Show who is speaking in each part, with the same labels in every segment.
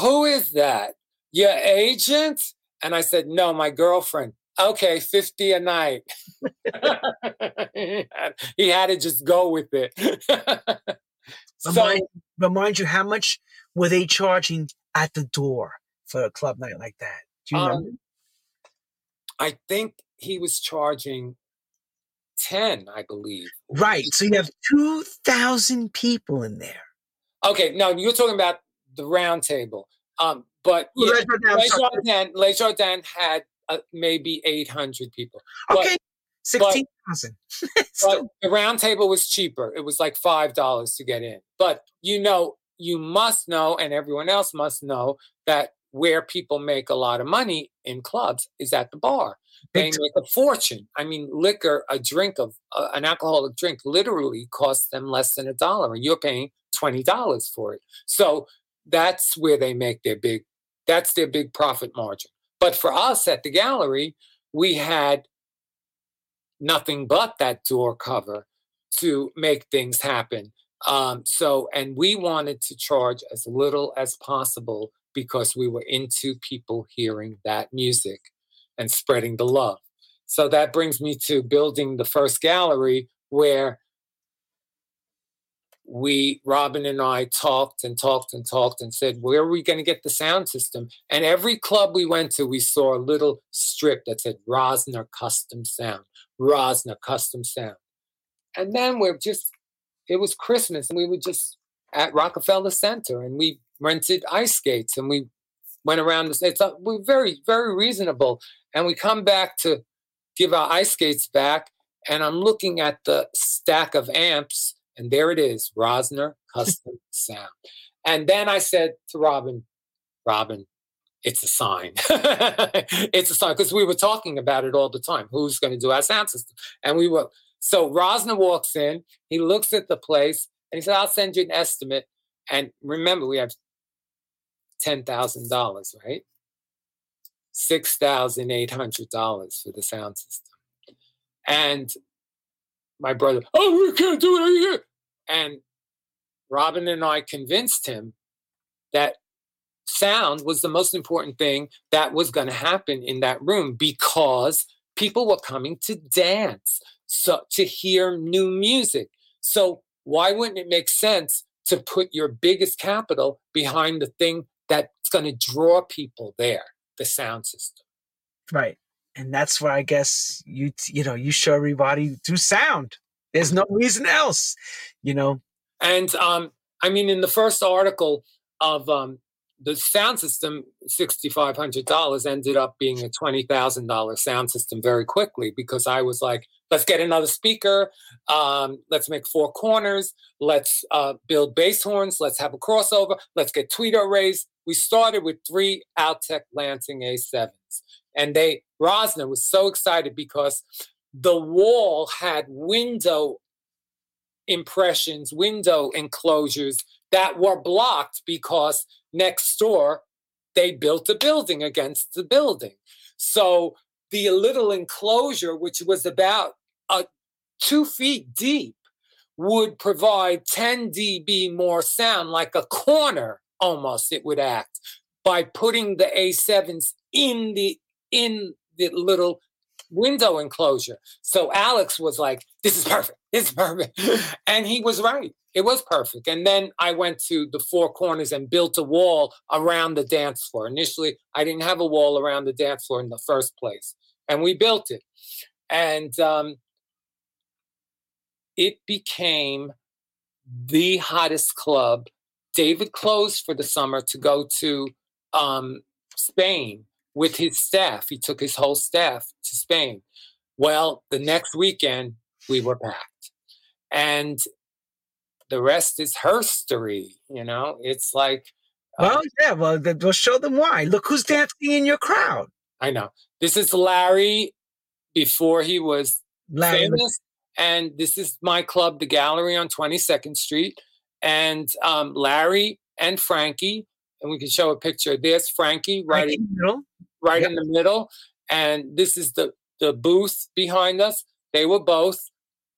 Speaker 1: Who is that? Your agent? And I said, No, my girlfriend. Okay, 50 a night. he had to just go with it.
Speaker 2: so, remind, remind you, how much were they charging at the door for a club night like that? Do you um, remember?
Speaker 1: I think he was charging 10, I believe.
Speaker 2: Right. So you have 2,000 people in there.
Speaker 1: Okay. No, you're talking about the round table. Um, but yeah, Les Jardin, Les Jardin had uh, maybe 800 people.
Speaker 2: Okay. 16,000.
Speaker 1: but the round table was cheaper. It was like $5 to get in. But you know, you must know, and everyone else must know, that where people make a lot of money in clubs is at the bar. They make a fortune. I mean, liquor, a drink of uh, an alcoholic drink, literally costs them less than a dollar, and you're paying twenty dollars for it. So that's where they make their big. That's their big profit margin. But for us at the gallery, we had nothing but that door cover to make things happen. Um, so, and we wanted to charge as little as possible because we were into people hearing that music and spreading the love. So that brings me to building the first gallery where we, Robin and I, talked and talked and talked and said, where are we going to get the sound system? And every club we went to, we saw a little strip that said Rosner Custom Sound, Rosner Custom Sound. And then we're just, it was Christmas and we were just at Rockefeller Center and we rented ice skates and we went around the states. We're very, very reasonable. And we come back to give our ice skates back. And I'm looking at the stack of amps, and there it is Rosner Custom Sound. And then I said to Robin, Robin, it's a sign. it's a sign because we were talking about it all the time. Who's going to do our sound system? And we were. So Rosner walks in, he looks at the place, and he said, I'll send you an estimate. And remember, we have $10,000, right? $6,800 for the sound system. And my brother, oh, we can't do it here. And Robin and I convinced him that sound was the most important thing that was going to happen in that room because people were coming to dance, so to hear new music. So why wouldn't it make sense to put your biggest capital behind the thing that's going to draw people there? the sound system.
Speaker 2: Right. And that's why I guess you you know you show everybody through sound. There's no reason else, you know.
Speaker 1: And um, I mean, in the first article of um, the sound system, sixty five hundred dollars ended up being a twenty thousand dollar sound system very quickly because I was like, let's get another speaker, um, let's make four corners, let's uh, build bass horns, let's have a crossover, let's get tweeter arrays, we started with three Altec Lansing A7s. And they, Rosner was so excited because the wall had window impressions, window enclosures that were blocked because next door they built a building against the building. So the little enclosure, which was about uh, two feet deep, would provide 10 dB more sound, like a corner almost it would act by putting the A7s in the in the little window enclosure. So Alex was like, this is perfect. This is perfect. and he was right. It was perfect. And then I went to the four corners and built a wall around the dance floor. Initially, I didn't have a wall around the dance floor in the first place. And we built it. And um, it became the hottest club David closed for the summer to go to um, Spain with his staff. He took his whole staff to Spain. Well, the next weekend we were packed, and the rest is herstory. You know, it's like.
Speaker 2: Uh well, yeah. Well, we'll show them why. Look who's dancing in your crowd.
Speaker 1: I know. This is Larry before he was Larry. famous, and this is my club, the Gallery on Twenty Second Street and um, Larry and Frankie, and we can show a picture. There's Frankie right, right in the middle, right yep. in the middle, and this is the the booth behind us. They were both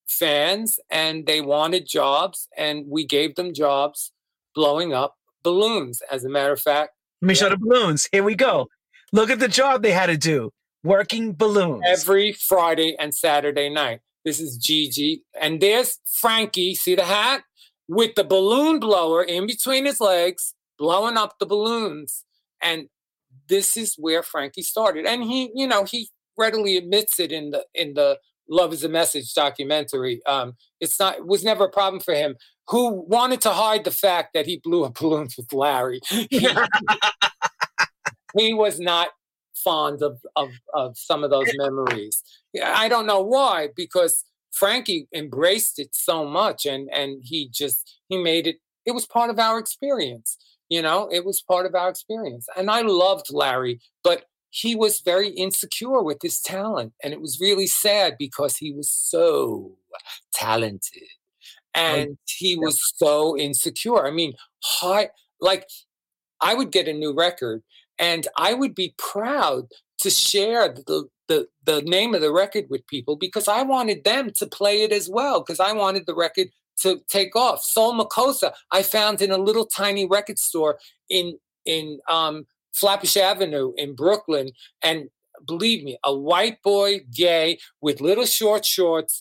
Speaker 1: fans, and they wanted jobs, and we gave them jobs, blowing up balloons. As a matter of fact,
Speaker 2: Let me show the balloons. Here we go. Look at the job they had to do. Working balloons.
Speaker 1: Every Friday and Saturday night. This is Gigi. And there's Frankie. See the hat? With the balloon blower in between his legs, blowing up the balloons. And this is where Frankie started. And he, you know, he readily admits it in the in the Love is a Message documentary. Um, it's not it was never a problem for him. Who wanted to hide the fact that he blew up balloons with Larry? He, he was not fond of, of of some of those memories. I don't know why, because Frankie embraced it so much, and and he just he made it. It was part of our experience. You know, it was part of our experience, and I loved Larry, but he was very insecure with his talent. And it was really sad because he was so talented oh, and he was so insecure. I mean, high, like I would get a new record and I would be proud to share the, the, the name of the record with people because I wanted them to play it as well because I wanted the record to take off. Soul Makossa, I found in a little tiny record store in in um, Flatbush Avenue in Brooklyn. And believe me, a white boy, gay, with little short shorts,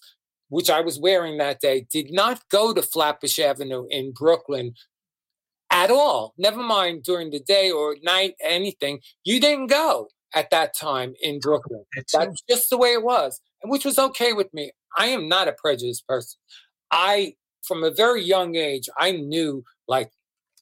Speaker 1: which I was wearing that day, did not go to Flatbush Avenue in Brooklyn at all. Never mind during the day or night, anything. You didn't go at that time in Brooklyn. That's just the way it was, and which was okay with me. I am not a prejudiced person. I, from a very young age, I knew like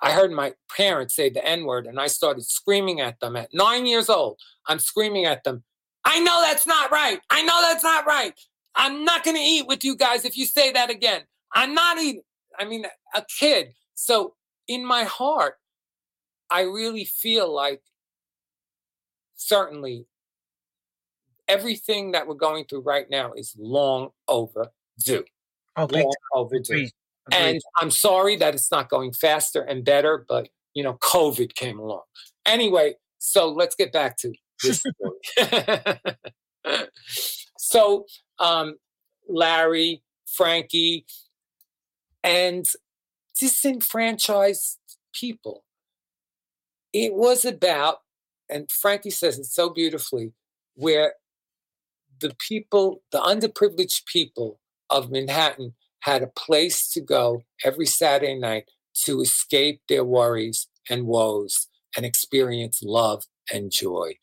Speaker 1: I heard my parents say the N word and I started screaming at them at nine years old. I'm screaming at them. I know that's not right. I know that's not right. I'm not going to eat with you guys if you say that again. I'm not eating. I mean, a kid. So in my heart, I really feel like certainly everything that we're going through right now is long overdue. Long overdue. And I'm sorry that it's not going faster and better, but you know, COVID came along. Anyway, so let's get back to this story. so um, Larry, Frankie, and disenfranchised people. It was about, and Frankie says it so beautifully, where the people, the underprivileged people of Manhattan had a place to go every Saturday night to escape their worries and woes and experience love and joy.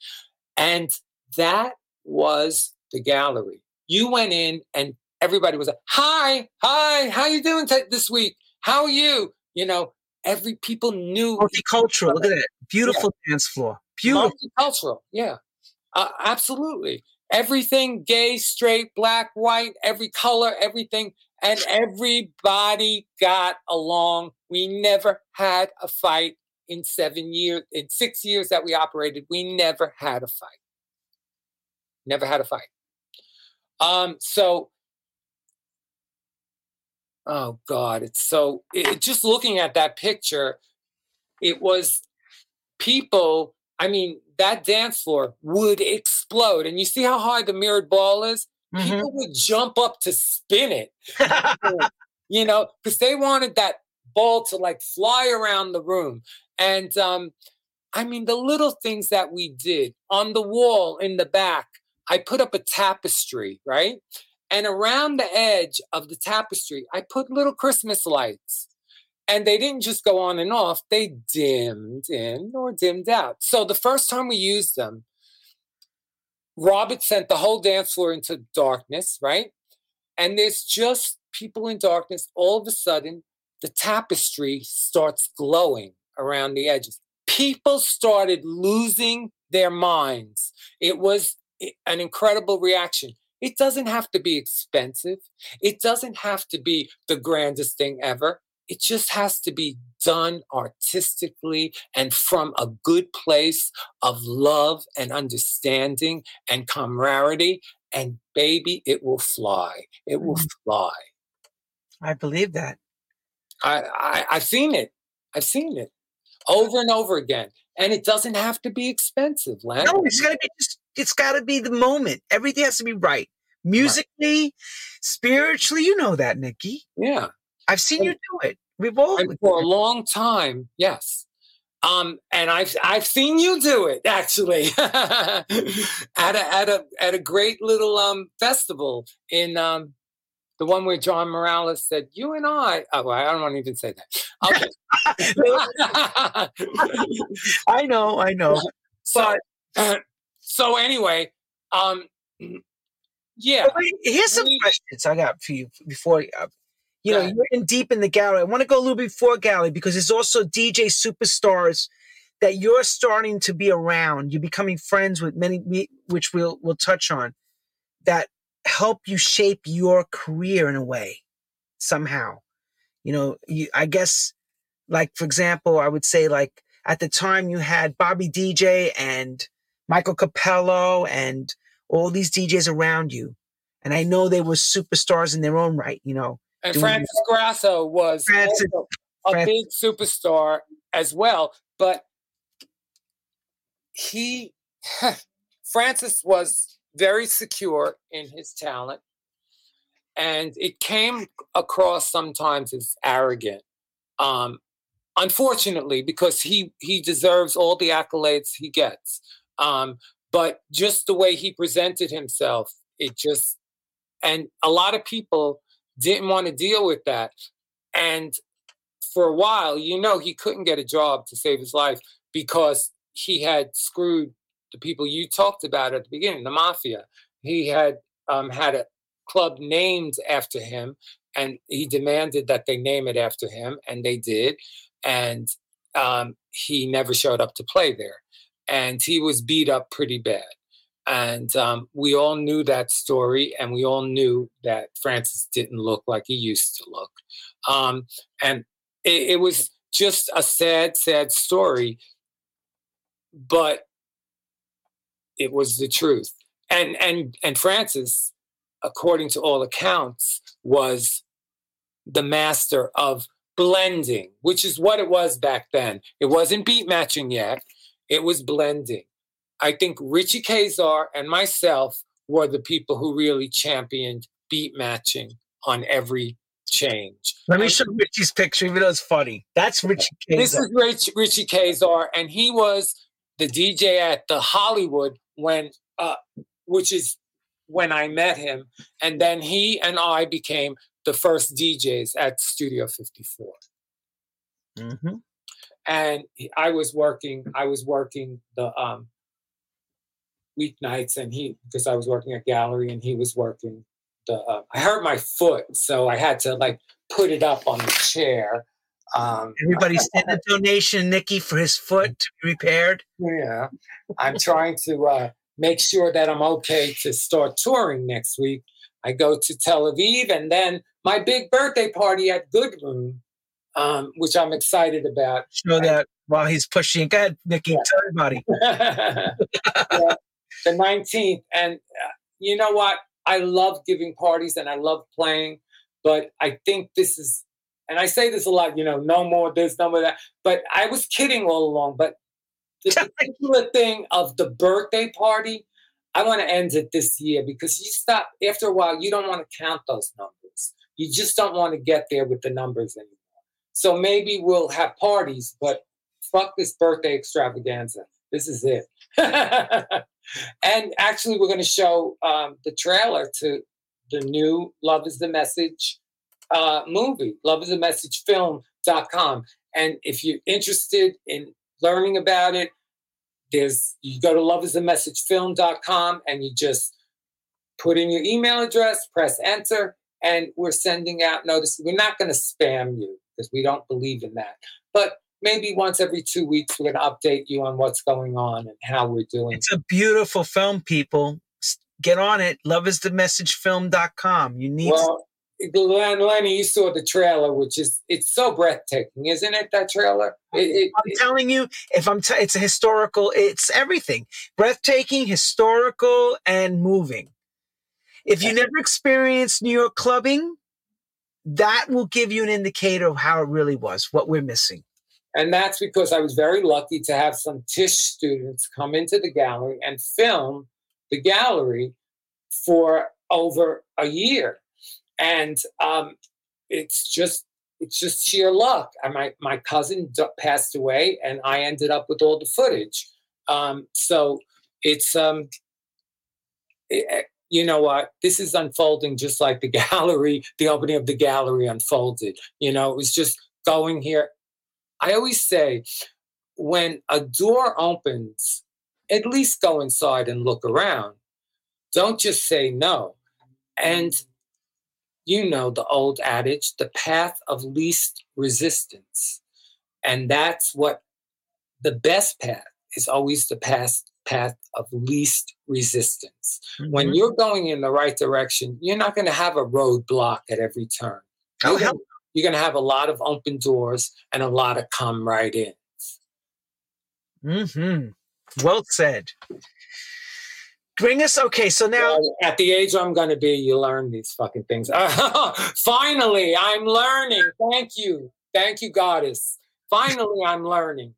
Speaker 1: And that was the gallery. You went in and everybody was like, "Hi, hi, how you doing t- this week? How are you?" You know, every people knew
Speaker 2: multicultural. Look at that beautiful yeah. dance floor. Beautiful,
Speaker 1: multicultural. Yeah, uh, absolutely. Everything gay, straight, black, white, every color, everything and everybody got along. We never had a fight in seven years, in six years that we operated. We never had a fight. Never had a fight. Um, so, oh God, it's so, it, just looking at that picture, it was people, I mean, that dance floor would explode. And you see how high the mirrored ball is? Mm-hmm. People would jump up to spin it, you know, because they wanted that ball to like fly around the room. And um, I mean, the little things that we did on the wall in the back, I put up a tapestry, right? And around the edge of the tapestry, I put little Christmas lights. And they didn't just go on and off, they dimmed in or dimmed out. So the first time we used them, Robert sent the whole dance floor into darkness, right? And there's just people in darkness. All of a sudden, the tapestry starts glowing around the edges. People started losing their minds. It was an incredible reaction. It doesn't have to be expensive. It doesn't have to be the grandest thing ever. It just has to be done artistically and from a good place of love and understanding and camaraderie. And baby, it will fly. It will mm-hmm. fly.
Speaker 2: I believe that.
Speaker 1: I, I I've seen it. I've seen it over and over again. And it doesn't have to be expensive, Len.
Speaker 2: No, it's gotta be just it's gotta be the moment. Everything has to be right. Musically, right. spiritually, you know that, Nikki.
Speaker 1: Yeah.
Speaker 2: I've seen you do it. We've all
Speaker 1: for a long time, yes. Um, and I've I've seen you do it actually at a at a at a great little um festival in um the one where John Morales said, "You and I." Oh, I don't want to even say that.
Speaker 2: Okay. I know, I know.
Speaker 1: So, but so anyway, um, yeah.
Speaker 2: here's some questions I got for you before. You know, you're in deep in the gallery. I want to go a little before gallery because there's also DJ superstars that you're starting to be around. You're becoming friends with many, which we'll we'll touch on. That help you shape your career in a way, somehow. You know, you, I guess, like for example, I would say like at the time you had Bobby DJ and Michael Cappello and all these DJs around you. And I know they were superstars in their own right, you know.
Speaker 1: And Francis Grasso was Francis, a Francis. big superstar as well. But he, Francis was very secure in his talent. And it came across sometimes as arrogant. Um, unfortunately, because he he deserves all the accolades he gets. Um, but just the way he presented himself, it just and a lot of people didn't want to deal with that. And for a while, you know, he couldn't get a job to save his life because he had screwed the people you talked about at the beginning, the mafia. He had um, had a club named after him, and he demanded that they name it after him, and they did. And um, he never showed up to play there, and he was beat up pretty bad. And um, we all knew that story, and we all knew that Francis didn't look like he used to look. Um, and it, it was just a sad, sad story. But it was the truth. And and and Francis, according to all accounts, was the master of blending, which is what it was back then. It wasn't beat matching yet. It was blending. I think Richie Kaczor and myself were the people who really championed beat matching on every change.
Speaker 2: Let me show Richie's picture, even though it's funny. That's Richie
Speaker 1: Kaczor. This is Rich, Richie Kaczor, and he was the DJ at the Hollywood when, uh, which is when I met him, and then he and I became the first DJs at Studio 54. Mm-hmm. And I was working. I was working the um, weeknights, and he because I was working at gallery, and he was working the. Uh, I hurt my foot, so I had to like put it up on the chair.
Speaker 2: Um, Everybody send a donation, Nikki, for his foot to be repaired.
Speaker 1: Yeah, I'm trying to uh, make sure that I'm okay to start touring next week. I go to Tel Aviv, and then my big birthday party at Good Room, um, which I'm excited about.
Speaker 2: Show that while he's pushing. Go ahead, Nikki, yeah. tell everybody.
Speaker 1: yeah, the 19th, and uh, you know what? I love giving parties and I love playing, but I think this is and I say this a lot, you know, no more this, no more that. But I was kidding all along. But the particular thing of the birthday party, I want to end it this year because you stop after a while, you don't want to count those numbers. You just don't want to get there with the numbers anymore. So maybe we'll have parties, but fuck this birthday extravaganza. This is it. and actually, we're going to show um, the trailer to the new Love is the Message uh, movie, loveisthemessagefilm.com. And if you're interested in learning about it, there's you go to loveisthemessagefilm.com and you just put in your email address, press enter, and we're sending out notices. We're not going to spam you because we don't believe in that. But maybe once every two weeks, we're going to update you on what's going on and how we're doing.
Speaker 2: It's a beautiful film, people. Get on it. Loveisthemessagefilm.com. You need
Speaker 1: well, Glenn Lenny, you saw the trailer, which is it's so breathtaking, isn't it? That trailer. It,
Speaker 2: it, I'm telling you, if I'm, t- it's a historical. It's everything, breathtaking, historical, and moving. If you never experienced New York clubbing, that will give you an indicator of how it really was, what we're missing.
Speaker 1: And that's because I was very lucky to have some Tisch students come into the gallery and film the gallery for over a year and um, it's just it's just sheer luck. I, my my cousin passed away, and I ended up with all the footage. Um, so it's um, it, eh, you know what? This is unfolding just like the gallery, the opening of the gallery unfolded. You know, it was just going here. I always say, when a door opens, at least go inside and look around. Don't just say no. And you know the old adage, the path of least resistance. And that's what the best path is always the path path of least resistance. Mm-hmm. When you're going in the right direction, you're not going to have a roadblock at every turn. Oh, you're going to have a lot of open doors and a lot of come right in.
Speaker 2: Hmm. Well said. Bring us okay. So now,
Speaker 1: at the age I'm going to be, you learn these fucking things. Finally, I'm learning. Thank you, thank you, goddess. Finally, I'm learning.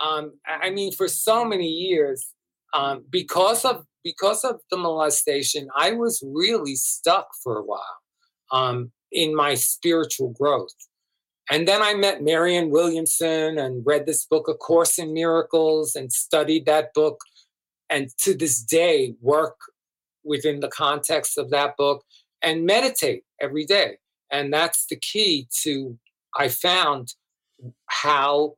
Speaker 1: Um, I mean, for so many years, um, because of because of the molestation, I was really stuck for a while um, in my spiritual growth. And then I met Marianne Williamson and read this book, A Course in Miracles, and studied that book and to this day work within the context of that book and meditate every day. And that's the key to, I found how,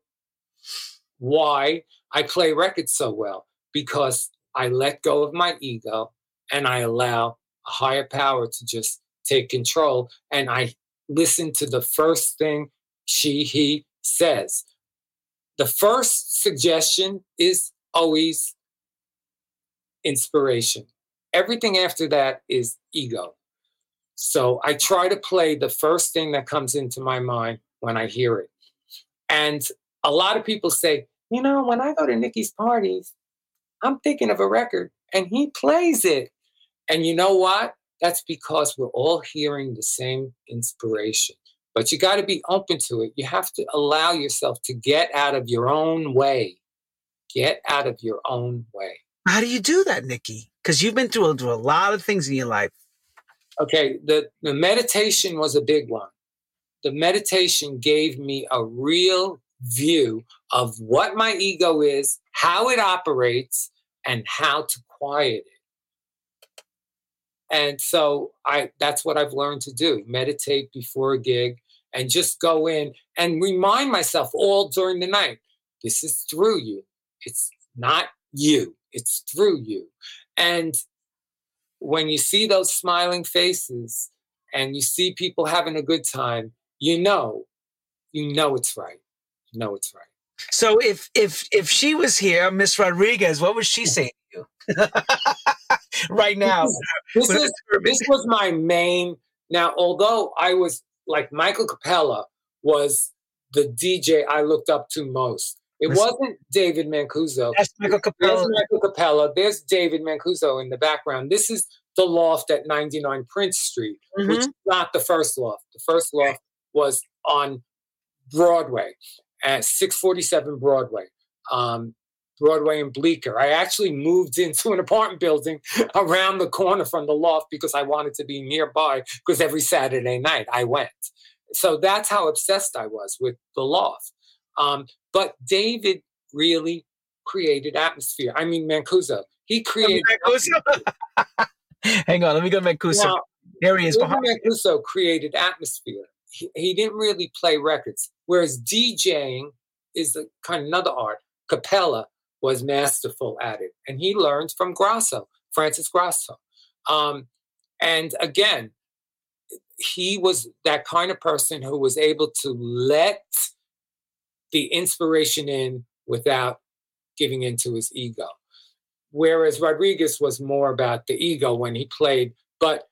Speaker 1: why I play records so well, because I let go of my ego and I allow a higher power to just take control. And I listen to the first thing she, he says. The first suggestion is always inspiration. Everything after that is ego. So I try to play the first thing that comes into my mind when I hear it. And a lot of people say, you know, when I go to Nikki's parties, I'm thinking of a record and he plays it. And you know what? That's because we're all hearing the same inspiration. But you got to be open to it. You have to allow yourself to get out of your own way. Get out of your own way.
Speaker 2: How do you do that, Nikki? Because you've been through, through a lot of things in your life.
Speaker 1: Okay, the, the meditation was a big one. The meditation gave me a real view of what my ego is, how it operates, and how to quiet it. And so I that's what I've learned to do. Meditate before a gig and just go in and remind myself all during the night. This is through you. It's not you it's through you. And when you see those smiling faces and you see people having a good time, you know, you know it's right. You know it's right.
Speaker 2: So if if if she was here, Miss Rodriguez, what would she say to you right now?
Speaker 1: This, is this was my main. Now, although I was like Michael Cappello was the DJ I looked up to most. It wasn't David Mancuso.
Speaker 2: That's Michael Cappello.
Speaker 1: There's Michael Cappello. There's David Mancuso in the background. This is the loft at 99 Prince Street, mm-hmm. which is not the first loft. The first loft was on Broadway at 647 Broadway. Um, Broadway and Bleecker. I actually moved into an apartment building around the corner from the loft because I wanted to be nearby because every Saturday night I went. So that's how obsessed I was with the loft. Um, but David really created atmosphere. I mean, Mancuso. He created.
Speaker 2: Mancuso. Hang on, let me go Mancuso. Now, there he is behind.
Speaker 1: Mancuso created atmosphere. He, he, didn't really play records, whereas DJing is a kind of another art. Cappello was masterful at it, and he learned from Grasso, Francis Grasso. Um, and again, he was that kind of person who was able to let the inspiration in without giving into his ego. Whereas Rodriguez was more about the ego when he played. But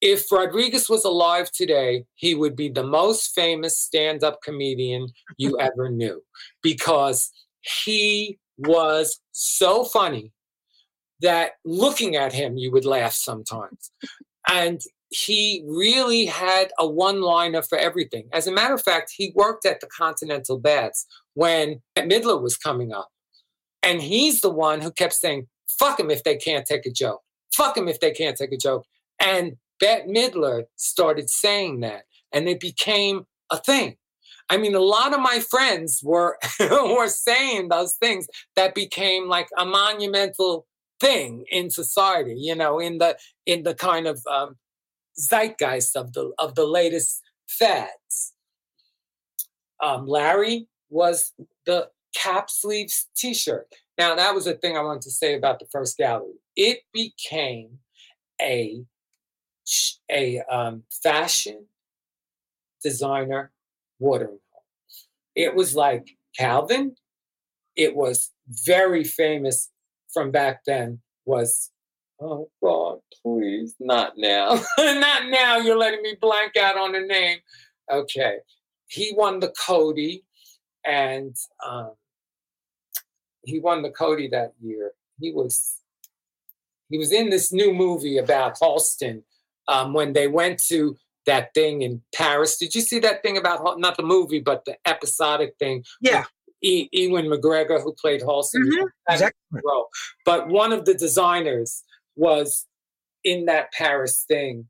Speaker 1: if Rodriguez was alive today, he would be the most famous stand up comedian you ever knew because he was so funny that looking at him, you would laugh sometimes. And he really had a one liner for everything. As a matter of fact, he worked at the Continental Baths when Midler was coming up. And he's the one who kept saying, fuck him if they can't take a joke. Fuck him if they can't take a joke. And Bette Midler started saying that. And it became a a thing. I mean, a lot of my friends were were saying those things that became like a monumental thing in society. You know, in the in the kind of um, zeitgeist of the of the latest fads. Um, Larry was the cap sleeves T-shirt. Now that was the thing I wanted to say about the first gallery. It became a a um, fashion designer watering hole. It was like Calvin. It was very famous from back then. Was oh God, please, not now, not now. You're letting me blank out on the name. Okay, he won the Coty and um, he won the Coty that year. He was he was in this new movie about Halston um, when they went to that thing in Paris. Did you see that thing about not the movie but the episodic thing?
Speaker 2: Yeah.
Speaker 1: E- Ewan McGregor, who played Halston,
Speaker 2: mm-hmm. exactly.
Speaker 1: But one of the designers was in that Paris thing.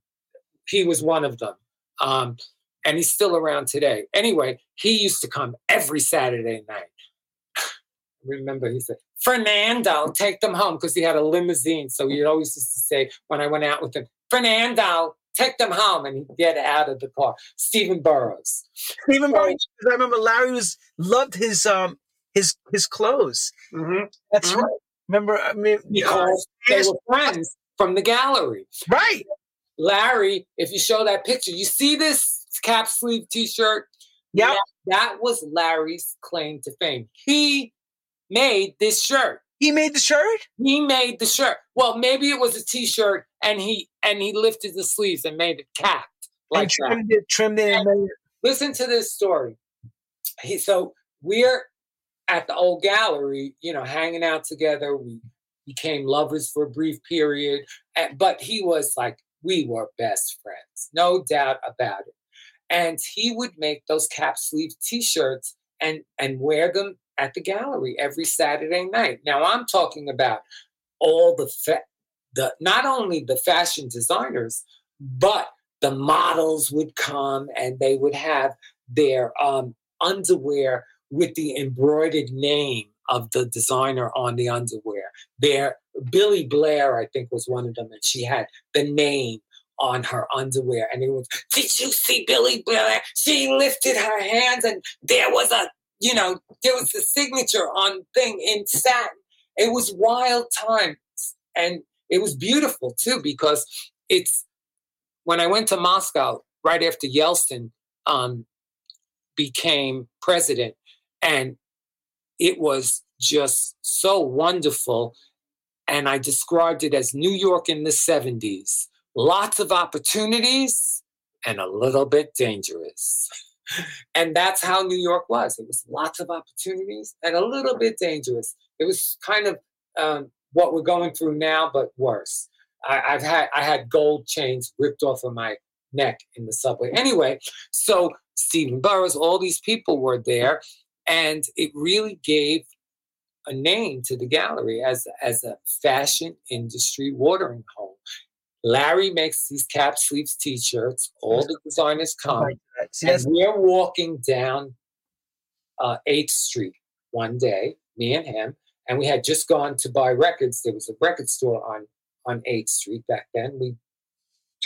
Speaker 1: He was one of them. Um, and he's still around today. Anyway, he used to come every Saturday night. Remember, he said, Fernando, take them home because he had a limousine. So he always used to say, when I went out with him, Fernando, take them home, and he'd get out of the car. Stephen Burrows.
Speaker 2: Stephen so, Burrows. I remember Larry was loved his um his his clothes.
Speaker 1: Mm-hmm.
Speaker 2: That's
Speaker 1: mm-hmm.
Speaker 2: right. Remember, I mean,
Speaker 1: because uh, they were friends from the gallery.
Speaker 2: Right.
Speaker 1: Larry, if you show that picture, you see this cap sleeve T-shirt.
Speaker 2: Yep.
Speaker 1: Yeah, that was Larry's claim to fame. He made this shirt.
Speaker 2: He made the shirt.
Speaker 1: He made the shirt. Well, maybe it was a T-shirt, and he and he lifted the sleeves and made it capped like and
Speaker 2: trimmed
Speaker 1: that.
Speaker 2: it, trimmed it. And and
Speaker 1: listen to this story. He so we're at the old gallery, you know, hanging out together. We became lovers for a brief period, but he was like we were best friends, no doubt about it. And he would make those cap sleeve T-shirts and and wear them at the gallery every Saturday night. Now I'm talking about all the fa- the not only the fashion designers, but the models would come and they would have their um, underwear with the embroidered name of the designer on the underwear. There, Billie Blair, I think, was one of them, and she had the name on her underwear. And it was, did you see Billie Blair? She lifted her hands and there was a you know, there was a signature on thing in satin. It was wild times. And it was beautiful too, because it's when I went to Moscow right after Yeltsin um, became president, and it was just so wonderful. And I described it as New York in the 70s lots of opportunities and a little bit dangerous. And that's how New York was. It was lots of opportunities and a little bit dangerous. It was kind of um, what we're going through now, but worse. I, have had I had gold chains ripped off of my neck in the subway. Anyway, so Stephen Burrows, all these people were there, and it really gave a name to the gallery as as a fashion industry watering hole. Larry makes these cap sleeves t-shirts. All the designers come. See, and we're walking down uh, 8th Street one day, me and him, and we had just gone to buy records. There was a record store on, on 8th Street back then. We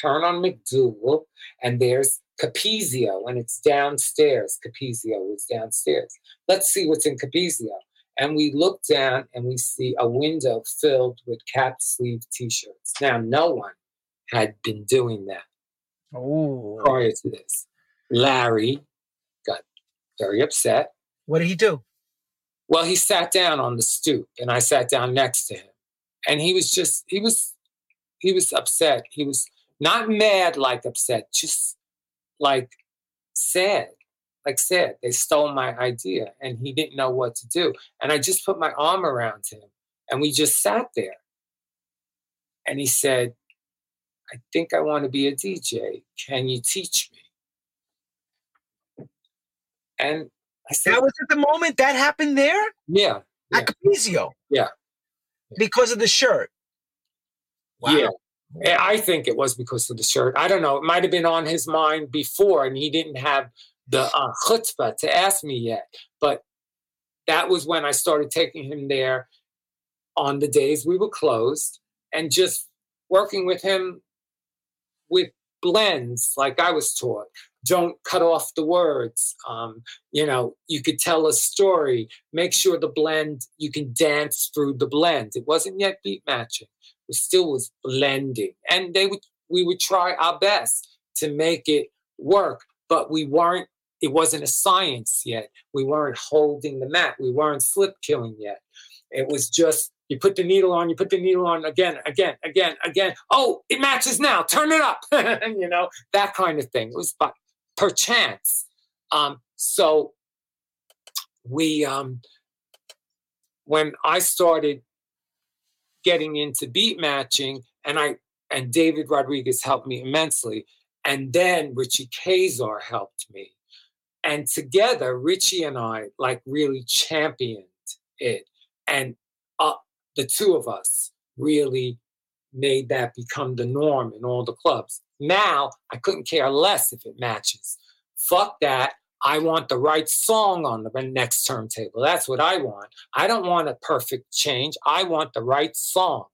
Speaker 1: turn on MacDougal, and there's Capezio, and it's downstairs. Capezio is downstairs. Let's see what's in Capezio. And we look down and we see a window filled with cap sleeve t shirts. Now, no one had been doing that prior to this. Larry got very upset.
Speaker 2: What did he do?
Speaker 1: Well, he sat down on the stoop and I sat down next to him. And he was just, he was, he was upset. He was not mad like upset, just like sad. Like sad. They stole my idea and he didn't know what to do. And I just put my arm around him and we just sat there. And he said, I think I want to be a DJ. Can you teach me? And I said,
Speaker 2: That was at the moment that happened there?
Speaker 1: Yeah.
Speaker 2: At Capezio?
Speaker 1: Yeah.
Speaker 2: Because of the shirt?
Speaker 1: Wow. Yeah. I think it was because of the shirt. I don't know. It might have been on his mind before and he didn't have the uh, chutzpah to ask me yet. But that was when I started taking him there on the days we were closed and just working with him with blends like I was taught. Don't cut off the words. Um, you know, you could tell a story. Make sure the blend, you can dance through the blend. It wasn't yet beat matching. It still was blending. And they would we would try our best to make it work, but we weren't, it wasn't a science yet. We weren't holding the mat. We weren't slip cueing yet. It was just you put the needle on, you put the needle on again, again, again, again. Oh, it matches now. Turn it up. you know, that kind of thing. It was by perchance. Um, so we um when I started getting into beat matching and I and David Rodriguez helped me immensely. And then Richie Kaczor helped me. And together, Richie and I like really championed it. And uh, the two of us really made that become the norm in all the clubs. Now I couldn't care less if it matches. Fuck that. I want the right song on the next turntable. That's what I want. I don't want a perfect change. I want the right song,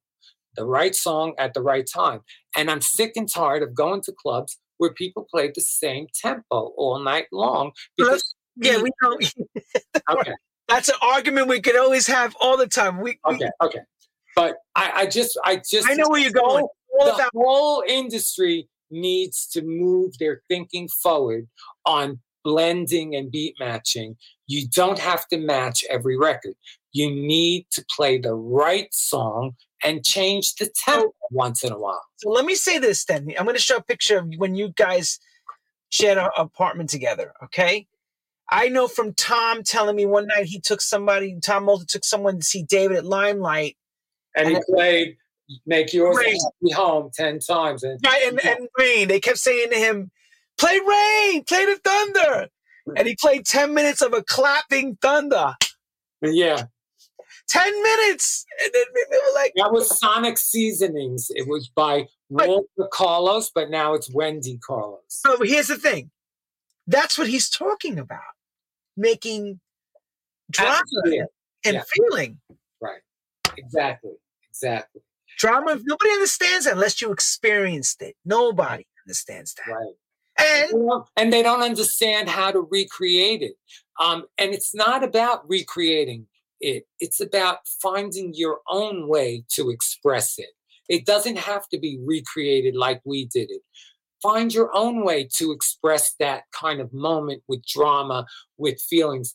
Speaker 1: the right song at the right time. And I'm sick and tired of going to clubs where people play the same tempo all night long.
Speaker 2: Because yeah, we know. okay. That's an argument we could always have all the time. We,
Speaker 1: okay, we, okay. But I, I just, I just,
Speaker 2: I know where you're going.
Speaker 1: the whole industry needs to move their thinking forward on blending and beat matching. You don't have to match every record. You need to play the right song and change the tempo once in a while.
Speaker 2: So let me say this then. I'm going to show a picture of when you guys shared an apartment together. Okay. I know from Tom telling me one night he took somebody, Tom Moulton took someone to see David at Limelight.
Speaker 1: And, and he played Make Yours Happy Home 10 times. And,
Speaker 2: right, and, and Rain. They kept saying to him, Play Rain, play the Thunder. And he played 10 minutes of a clapping thunder.
Speaker 1: Yeah.
Speaker 2: 10 minutes. And then they were like,
Speaker 1: That was Sonic Seasonings. It was by Walter Carlos, but now it's Wendy Carlos.
Speaker 2: So here's the thing that's what he's talking about making drama and yeah. feeling.
Speaker 1: Right. Exactly. Exactly.
Speaker 2: Drama, nobody understands that unless you experienced it. Nobody understands that.
Speaker 1: Right. And, and they don't understand how to recreate it. Um, and it's not about recreating it, it's about finding your own way to express it. It doesn't have to be recreated like we did it. Find your own way to express that kind of moment with drama, with feelings.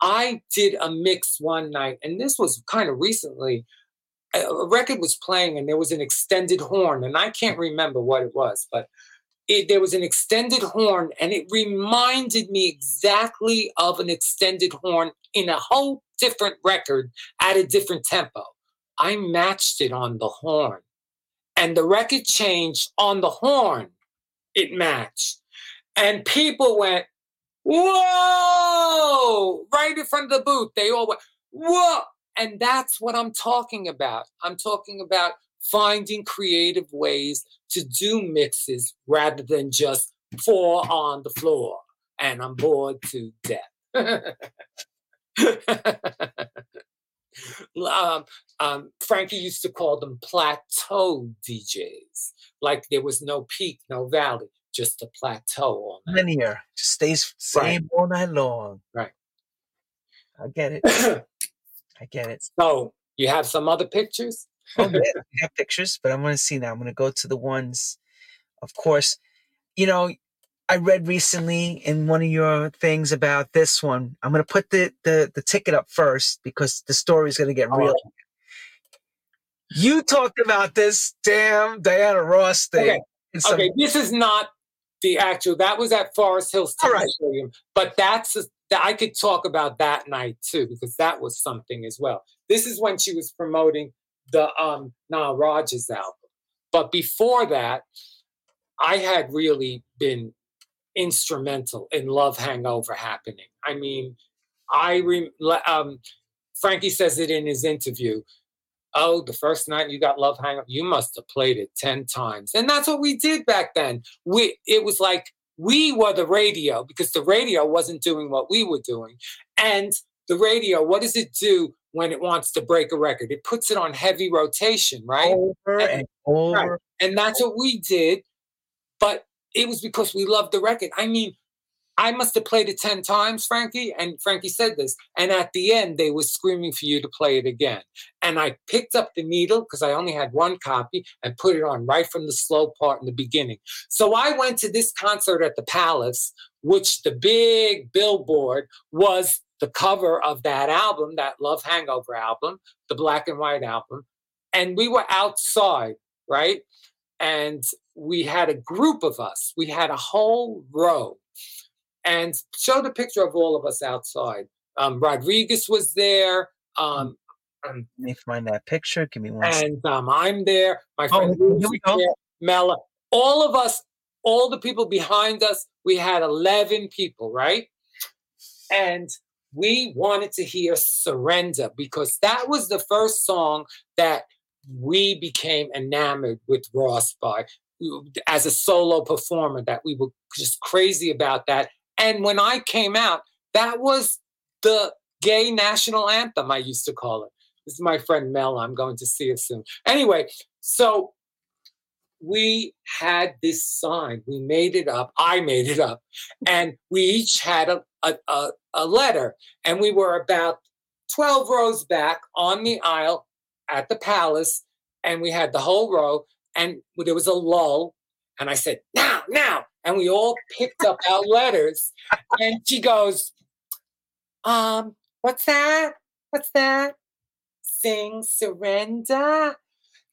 Speaker 1: I did a mix one night, and this was kind of recently. A record was playing, and there was an extended horn, and I can't remember what it was, but it, there was an extended horn, and it reminded me exactly of an extended horn in a whole different record at a different tempo. I matched it on the horn, and the record changed on the horn. It matched, and people went, "Whoa!" Right in front of the booth, they all went, "Whoa!" And that's what I'm talking about. I'm talking about finding creative ways to do mixes rather than just fall on the floor and I'm bored to death. um, um, Frankie used to call them plateau DJs, like there was no peak, no valley, just a plateau all
Speaker 2: night. Linear, just stays same right. all night long.
Speaker 1: Right.
Speaker 2: I get it. I get it.
Speaker 1: So you have some other pictures?
Speaker 2: oh, yeah, we have pictures, but I'm going to see now. I'm going to go to the ones, of course. You know, I read recently in one of your things about this one. I'm going to put the, the, the ticket up first because the story is going to get real. You talked about this damn Diana Ross thing.
Speaker 1: Okay, some- okay. this is not the actual. That was at Forest Hills Tennis Stadium, but that's a, I could talk about that night too because that was something as well. This is when she was promoting the um Nile Rodgers album. But before that, I had really been instrumental in Love Hangover happening. I mean, I re- um, Frankie says it in his interview. Oh, the first night you got Love Hangover, you must have played it ten times, and that's what we did back then. We it was like we were the radio because the radio wasn't doing what we were doing. And the radio, what does it do when it wants to break a record? It puts it on heavy rotation, right?
Speaker 2: Over and, and over. Right.
Speaker 1: And that's what we did. But it was because we loved the record. I mean, I must have played it 10 times, Frankie. And Frankie said this. And at the end, they were screaming for you to play it again. And I picked up the needle because I only had one copy and put it on right from the slow part in the beginning. So I went to this concert at the Palace, which the big billboard was the cover of that album, that Love Hangover album, the black and white album. And we were outside, right? And we had a group of us. We had a whole row and showed a picture of all of us outside. Um, Rodriguez was there. Um,
Speaker 2: Let me find that picture. Give me one.
Speaker 1: And um, I'm there. My oh, friend oh, here we go. There, Mela. All of us, all the people behind us, we had 11 people, right? And we wanted to hear Surrender because that was the first song that we became enamored with Ross by as a solo performer that we were just crazy about that and when I came out, that was the gay national anthem, I used to call it. This is my friend Mel. I'm going to see her soon. Anyway, so we had this sign. We made it up. I made it up. And we each had a, a, a, a letter. And we were about 12 rows back on the aisle at the palace. And we had the whole row. And there was a lull. And I said, now, now and we all picked up our letters. And she goes, um, what's that? What's that? Sing Surrender.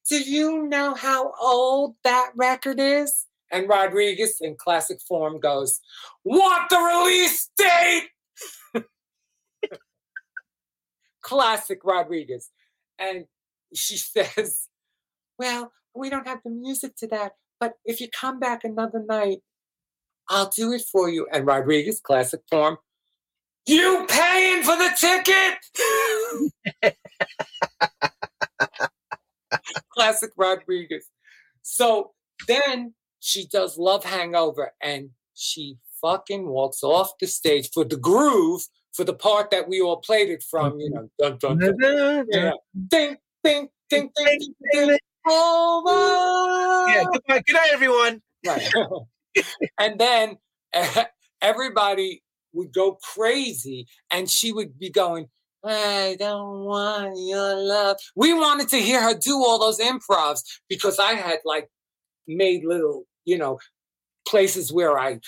Speaker 1: Do you know how old that record is? And Rodriguez, in classic form, goes, Want the release date? classic Rodriguez. And she says, Well, we don't have the music to that, but if you come back another night, I'll do it for you. And Rodriguez, classic form, you paying for the ticket? classic Rodriguez. So then she does Love Hangover and she fucking walks off the stage for the groove for the part that we all played it from, you mm-hmm. know, dun, dun, dun, yeah. ding, ding, ding, ding, ding, ding, over.
Speaker 2: Yeah, goodbye. Good night, everyone.
Speaker 1: Right and then everybody would go crazy and she would be going, I don't want your love. We wanted to hear her do all those improvs because I had like made little, you know, places where I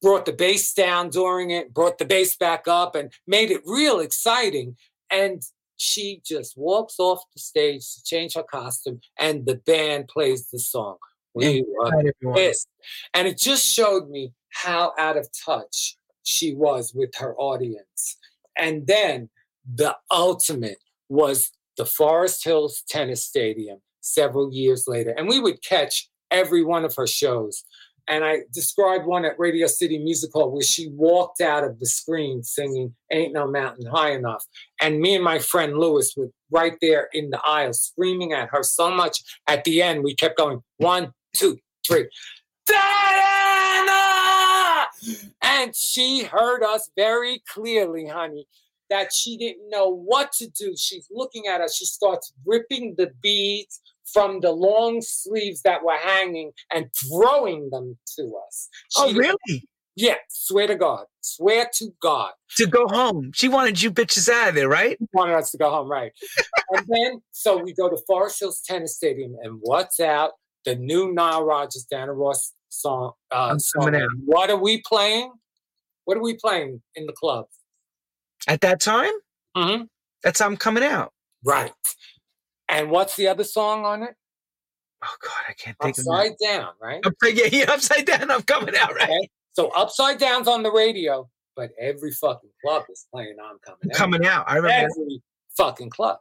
Speaker 1: brought the bass down during it, brought the bass back up, and made it real exciting. And she just walks off the stage to change her costume, and the band plays the song. We were pissed. And it just showed me how out of touch she was with her audience. And then the ultimate was the Forest Hills Tennis Stadium several years later. And we would catch every one of her shows. And I described one at Radio City Music Hall where she walked out of the screen singing Ain't No Mountain High Enough. And me and my friend Lewis were right there in the aisle screaming at her so much. At the end, we kept going one, two, three. Diana! And she heard us very clearly, honey, that she didn't know what to do. She's looking at us. She starts ripping the beads from the long sleeves that were hanging and throwing them to us.
Speaker 2: Oh, she, oh, really?
Speaker 1: Yeah, swear to God. Swear to God.
Speaker 2: To go home. She wanted you bitches out of there, right?
Speaker 1: She wanted us to go home, right. and then, so we go to Forest Hills Tennis Stadium, and what's out? the new Nile Rodgers, Diana Ross song. Uh, song. What are we playing? What are we playing in the club?
Speaker 2: At that time?
Speaker 1: Mm-hmm.
Speaker 2: That's how I'm coming out.
Speaker 1: Right. And what's the other song on it?
Speaker 2: Oh God, I can't think
Speaker 1: upside of down, right?
Speaker 2: Yeah, yeah, upside down. I'm coming out, right? Okay.
Speaker 1: So upside down's on the radio, but every fucking club is playing I'm coming
Speaker 2: out. Coming out. I remember
Speaker 1: every fucking club.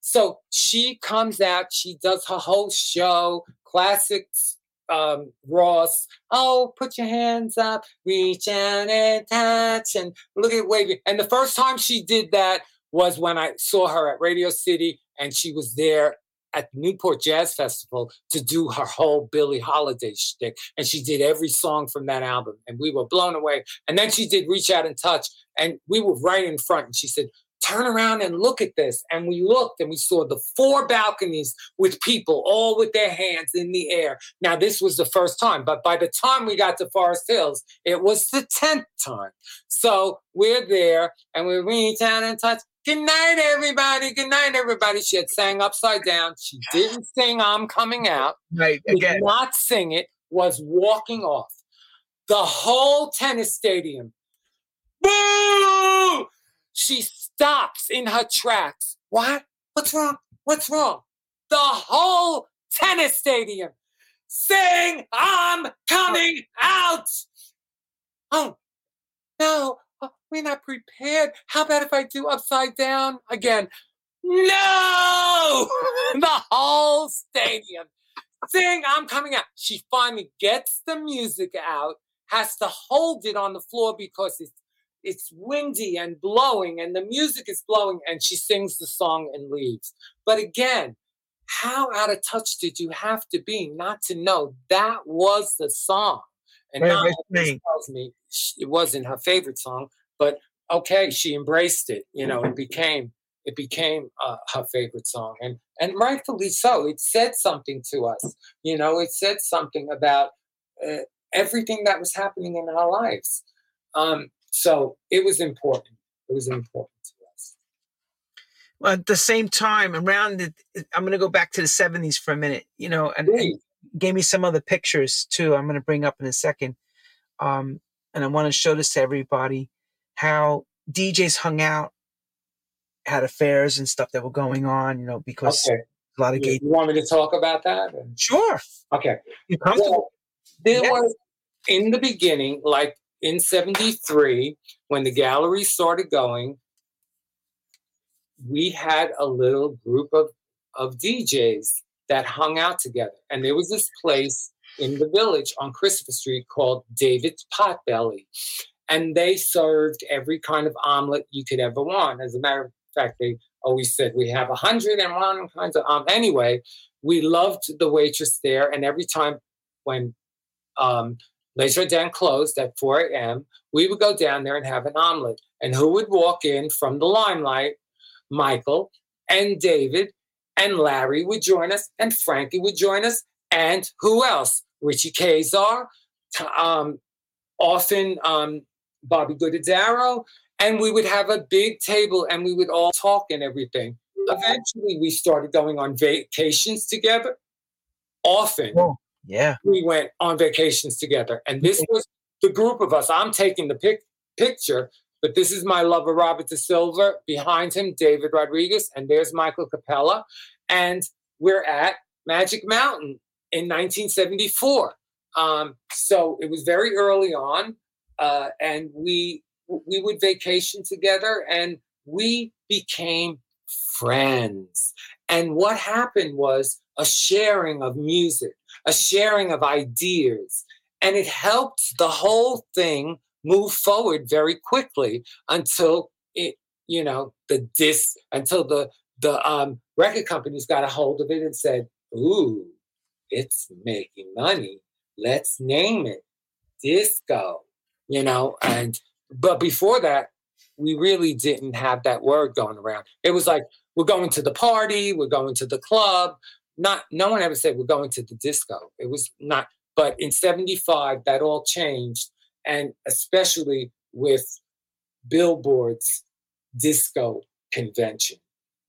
Speaker 1: So she comes out, she does her whole show, classics um, Ross. Oh, put your hands up, reach out and touch, and look at waving. And the first time she did that was when I saw her at Radio City, and she was there at Newport Jazz Festival to do her whole Billie Holiday shtick, and she did every song from that album, and we were blown away. And then she did Reach Out and Touch, and we were right in front, and she said, turn around and look at this. And we looked and we saw the four balconies with people all with their hands in the air. Now, this was the first time, but by the time we got to Forest Hills, it was the 10th time. So we're there and we reach out and touch. Good night, everybody. Good night, everybody. She had sang upside down. She didn't sing I'm Coming Out.
Speaker 2: Right. Again.
Speaker 1: Did not sing it, was walking off. The whole tennis stadium. Boo! She stops in her tracks. What? What's wrong? What's wrong? The whole tennis stadium. Sing, I'm coming out. Oh, no, oh, we're not prepared. How about if I do upside down again? No! the whole stadium. Sing, I'm coming out. She finally gets the music out, has to hold it on the floor because it's it's windy and blowing and the music is blowing and she sings the song and leaves. But again, how out of touch did you have to be not to know that was the song? And now tells me it wasn't her favorite song, but okay, she embraced it. You know, it became it became uh, her favorite song, and and rightfully so. It said something to us. You know, it said something about uh, everything that was happening in our lives. Um, so it was important. It was important to us.
Speaker 2: Well, at the same time, around the, I'm going to go back to the 70s for a minute, you know, and, and gave me some other pictures too. I'm going to bring up in a second. Um, and I want to show this to everybody how DJs hung out, had affairs and stuff that were going on, you know, because okay. a lot of gay.
Speaker 1: You want me to talk about that?
Speaker 2: Sure.
Speaker 1: Okay.
Speaker 2: You comfortable?
Speaker 1: There was in the beginning, like in 73, when the gallery started going, we had a little group of, of DJs that hung out together. And there was this place in the village on Christopher Street called David's Potbelly. And they served every kind of omelet you could ever want. As a matter of fact, they always said, We have 101 kinds of omelet. Anyway, we loved the waitress there. And every time when um, Jardins closed at 4 a.m. We would go down there and have an omelet. And who would walk in from the limelight? Michael and David and Larry would join us, and Frankie would join us, and who else? Richie Kaczor, um, often um, Bobby Guttadaro, and we would have a big table and we would all talk and everything. Eventually, we started going on vacations together, often.
Speaker 2: Oh. Yeah.
Speaker 1: We went on vacations together. And this was the group of us. I'm taking the pic- picture, but this is my lover, Robert De Silva. Behind him, David Rodriguez. And there's Michael Cappello. And we're at Magic Mountain in 1974. Um, so it was very early on. Uh, and we we would vacation together and we became friends. And what happened was a sharing of music, a sharing of ideas. And it helped the whole thing move forward very quickly until it, you know, the dis until the the um, record companies got a hold of it and said, "Ooh, it's making money. Let's name it disco." You know, and but before that, we really didn't have that word going around. It was like we're going to the party, we're going to the club, not no one ever said we're going to the disco. It was not, but in 75 that all changed. And especially with Billboard's disco convention,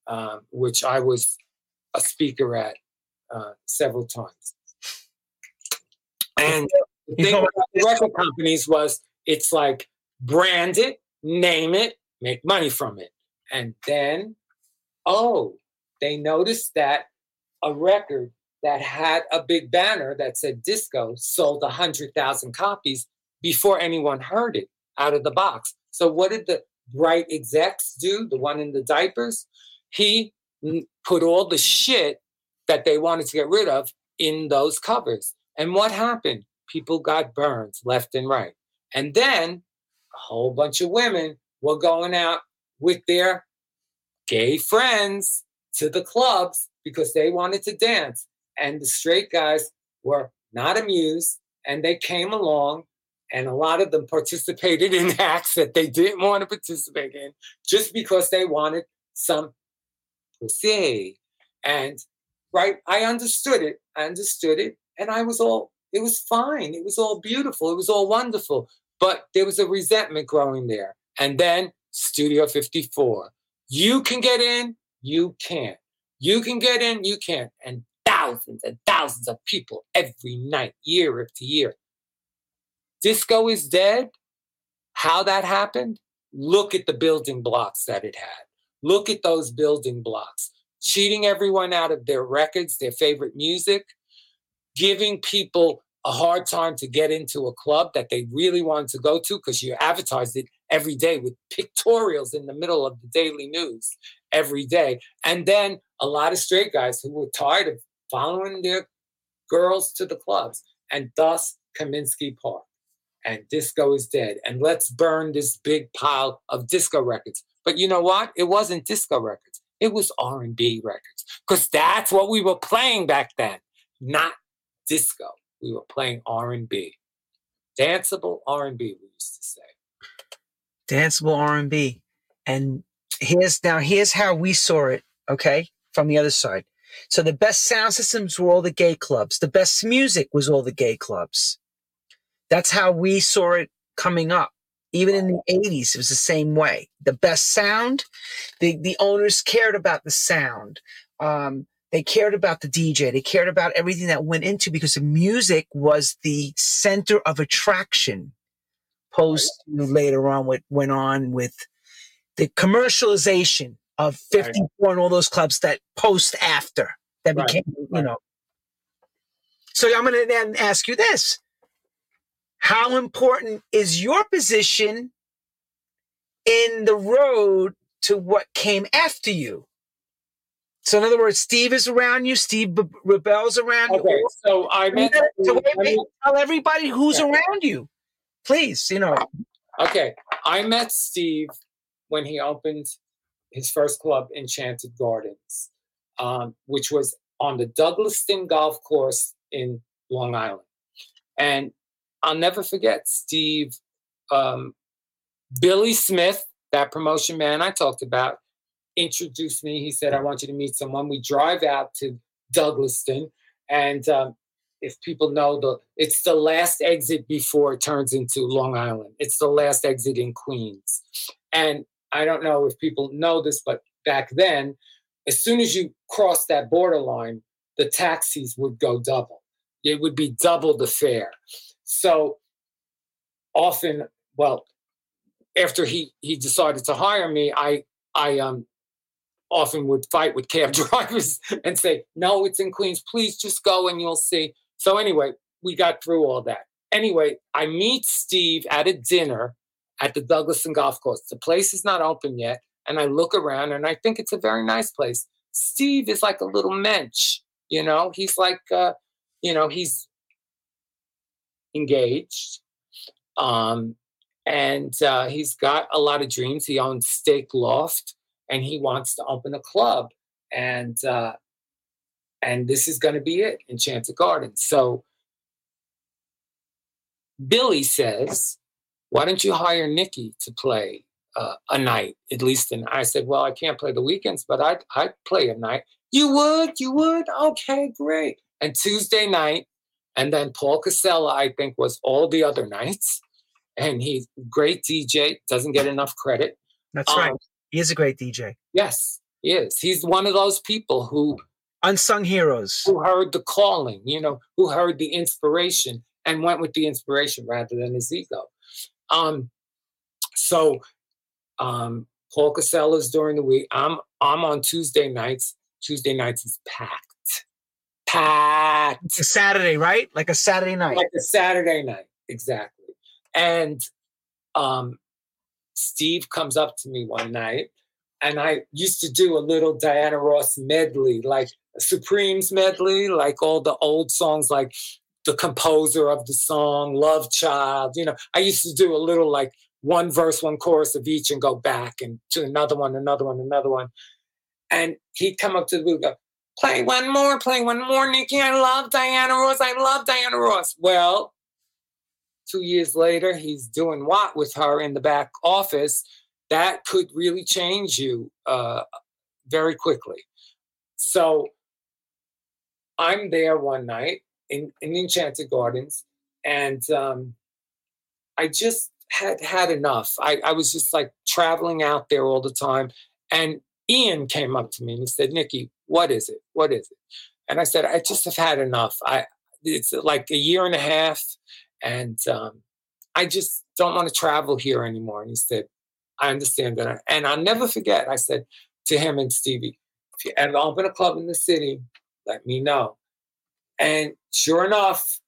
Speaker 1: um, which I was a speaker at uh, several times. And the thing about the record companies was it's like brand it, name it, make money from it. And then, oh, they noticed that a record that had a big banner that said disco sold 100,000 copies before anyone heard it out of the box. So, what did the bright execs do? The one in the diapers? He put all the shit that they wanted to get rid of in those covers. And what happened? People got burned left and right. And then a whole bunch of women were going out with their gay friends to the clubs because they wanted to dance. And the straight guys were not amused and they came along and a lot of them participated in acts that they didn't want to participate in just because they wanted some pussy. And right, I understood it. I understood it. And I was all, it was fine. It was all beautiful. It was all wonderful. But there was a resentment growing there. And then Studio 54. You can get in, you can't. You can get in, you can't. And thousands and thousands of people every night, year after year. Disco is dead. How that happened? Look at the building blocks that it had. Look at those building blocks. Cheating everyone out of their records, their favorite music, giving people a hard time to get into a club that they really wanted to go to because you advertised it every day with pictorials in the middle of the daily news every day. And then a lot of straight guys who were tired of following their girls to the clubs, and thus Comiskey Park. And disco is dead. And let's burn this big pile of disco records. But you know what? It wasn't disco records. It was R&B records because that's what we were playing back then, not disco. We were playing R&B. Danceable R&B we used to say.
Speaker 2: Danceable R&B. And here's now here's how we saw it, okay? From the other side. So the best sound systems were all the gay clubs. The best music was all the gay clubs. That's how we saw it coming up. Even in the 80s, it was the same way. The best sound, the, the owners cared about the sound. Um, they cared about the DJ. They cared about everything that went into because the music was the center of attraction. Post later on, what went on with the commercialization of 54 right. and all those clubs that post after that right. became, you know. So I'm going to then ask you this. How important is your position in the road to what came after you? So in other words, Steve is around you. Steve B- Rubell's around
Speaker 1: okay, you. So I meant
Speaker 2: so wait, tell everybody who's yeah. around you, please. You know.
Speaker 1: Okay, I met Steve when he opened his first club, Enchanted Gardens, um, which was on the Douglaston Golf Course in Long Island. And I'll never forget Steve, um, Billy Smith, that promotion man I talked about, introduced me. He said, I want you to meet someone. We drive out to Douglaston. And um, if people know, the it's the last exit before it turns into Long Island. It's the last exit in Queens. And I don't know if people know this, but back then, as soon as you crossed that borderline, the taxis would go double. It would be double the fare. So often, well, after he he decided to hire me, I I um often would fight with cab drivers and say, "No, it's in Queens. Please just go and you'll see." So anyway, we got through all that. Anyway, I meet Steve at a dinner at the Douglaston Golf Course. The place is not open yet. And I look around and I think it's a very nice place. Steve is like a little mensch, you know, he's like, uh, you know, he's engaged. Um, and uh, he's got a lot of dreams. He owns Steak Loft and he wants to open a club. And, uh, and this is going to be it, Enchanted Gardens. So Billy says, why don't you hire Nikki to play uh, a night at least? And I said, well, I can't play the weekends, but I'd, I'd play a night. You would? You would? Okay, great. And Tuesday night, and then Paul Casella, I think, was all the other nights. And he's great DJ, doesn't get enough credit.
Speaker 2: That's um, right. He is a great DJ.
Speaker 1: Yes, he is. He's one of those people who
Speaker 2: unsung heroes
Speaker 1: who heard the calling, you know, who heard the inspiration and went with the inspiration rather than his ego. Um, so um, Paul Casella's during the week. I'm I'm on Tuesday nights. Tuesday nights is packed. Packed.
Speaker 2: A Saturday, right? Like a Saturday night.
Speaker 1: Like a Saturday night, exactly. And um, Steve comes up to me one night, and I used to do a little Diana Ross medley, like Supremes medley, like all the old songs, like the composer of the song, Love Child. You know, I used to do a little like one verse, one chorus of each and go back and to another one, another one, another one. And he'd come up to the booth go, play one more, play one more, Nikki. I love Diana Ross. I love Diana Ross. Well, two years later, he's doing what with her in the back office? That could really change you uh, very quickly. So I'm there one night in, in Enchanted Gardens, and um, I just had had enough. I, I was just like traveling out there all the time. And Ian came up to me and he said, Nikki, what is it? What is it? And I said, I just have had enough. I it's like a year and a half, and um, I just don't want to travel here anymore. And he said, I understand that. And I'll never forget, I said to him and Stevie, if you ever open a club in the city, let me know. And sure enough,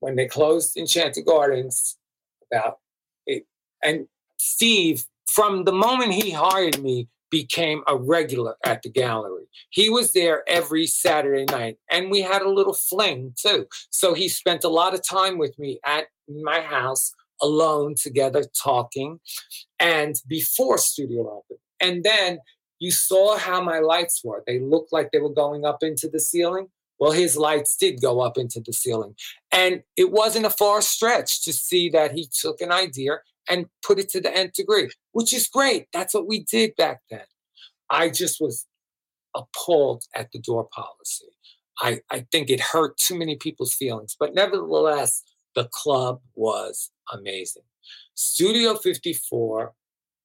Speaker 1: when they closed Enchanted Gardens, about it, and Steve, from the moment he hired me, became a regular at the gallery. He was there every Saturday night, and we had a little fling too. So he spent a lot of time with me at my house alone together talking and before studio open and then you saw how my lights were they looked like they were going up into the ceiling well his lights did go up into the ceiling and it wasn't a far stretch to see that he took an idea and put it to the nth degree which is great that's what we did back then i just was appalled at the door policy I, I think it hurt too many people's feelings but nevertheless the club was amazing. Studio 54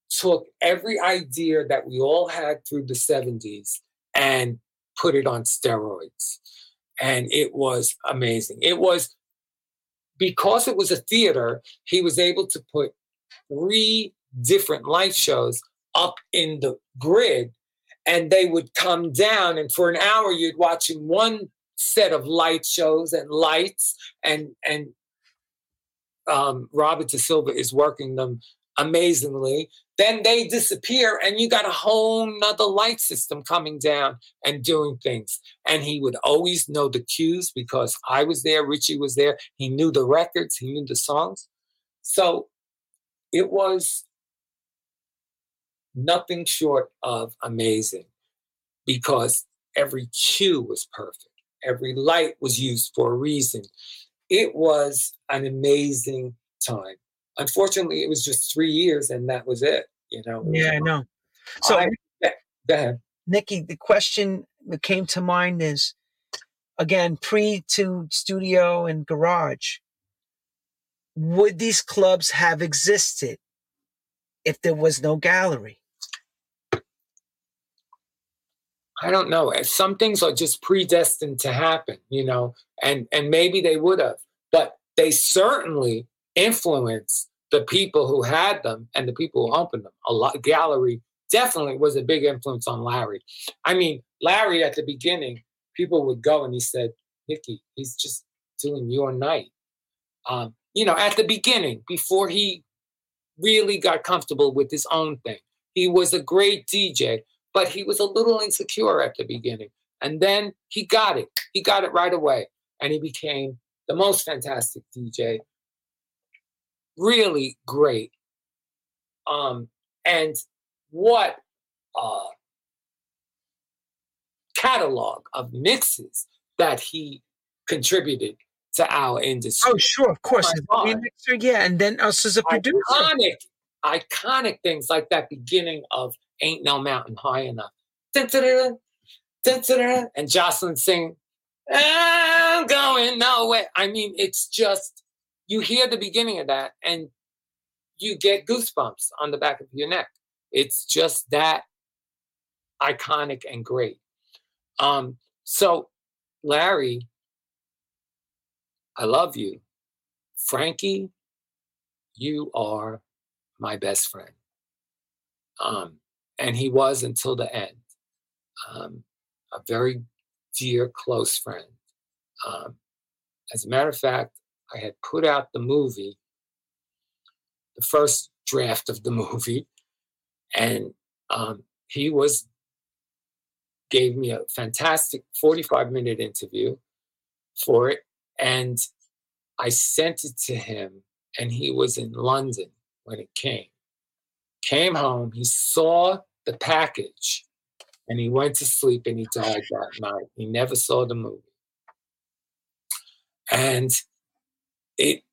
Speaker 1: took every idea that we all had through the 70s and put it on steroids. And it was amazing. It was because it was a theater, he was able to put three different light shows up in the grid and they would come down and for an hour you'd watch in one set of light shows and lights and and um, Robert De Silva is working them amazingly. Then they disappear, and you got a whole nother light system coming down and doing things. And he would always know the cues because I was there, Richie was there. He knew the records, he knew the songs. So it was nothing short of amazing because every cue was perfect. Every light was used for a reason it was an amazing time. Unfortunately, it was just three years and that was it. You know.
Speaker 2: Yeah, I know. So, I, go ahead, Nikki. The question that came to mind is, again, pre to studio and garage. Would these clubs have existed if there was no gallery?
Speaker 1: I don't know. Some things are just predestined to happen, you know, and and maybe they would have, but they certainly influenced the people who had them and the people who opened them. A lot gallery definitely was a big influence on Larry. I mean, Larry at the beginning, people would go and he said, Nikki, he's just doing your night. Um, you know, at the beginning, before he really got comfortable with his own thing, he was a great DJ but he was a little insecure at the beginning. And then he got it. He got it right away. And he became the most fantastic DJ. Really great. Um, and what a catalog of mixes that he contributed to our industry.
Speaker 2: Oh, sure, of course. mixer, yeah, and then us as a producer.
Speaker 1: Iconic, iconic things like that beginning of Ain't No Mountain High Enough. And Jocelyn singing, I'm going nowhere. I mean, it's just, you hear the beginning of that and you get goosebumps on the back of your neck. It's just that iconic and great. Um, so, Larry, I love you. Frankie, you are my best friend. Um, and he was until the end. Um, a very dear, close friend. Um, as a matter of fact, I had put out the movie, the first draft of the movie, and um, he was gave me a fantastic 45 minute interview for it and i sent it to him and he was in london when it came came home he saw the package And he went to sleep and he died that night. He never saw the movie. And it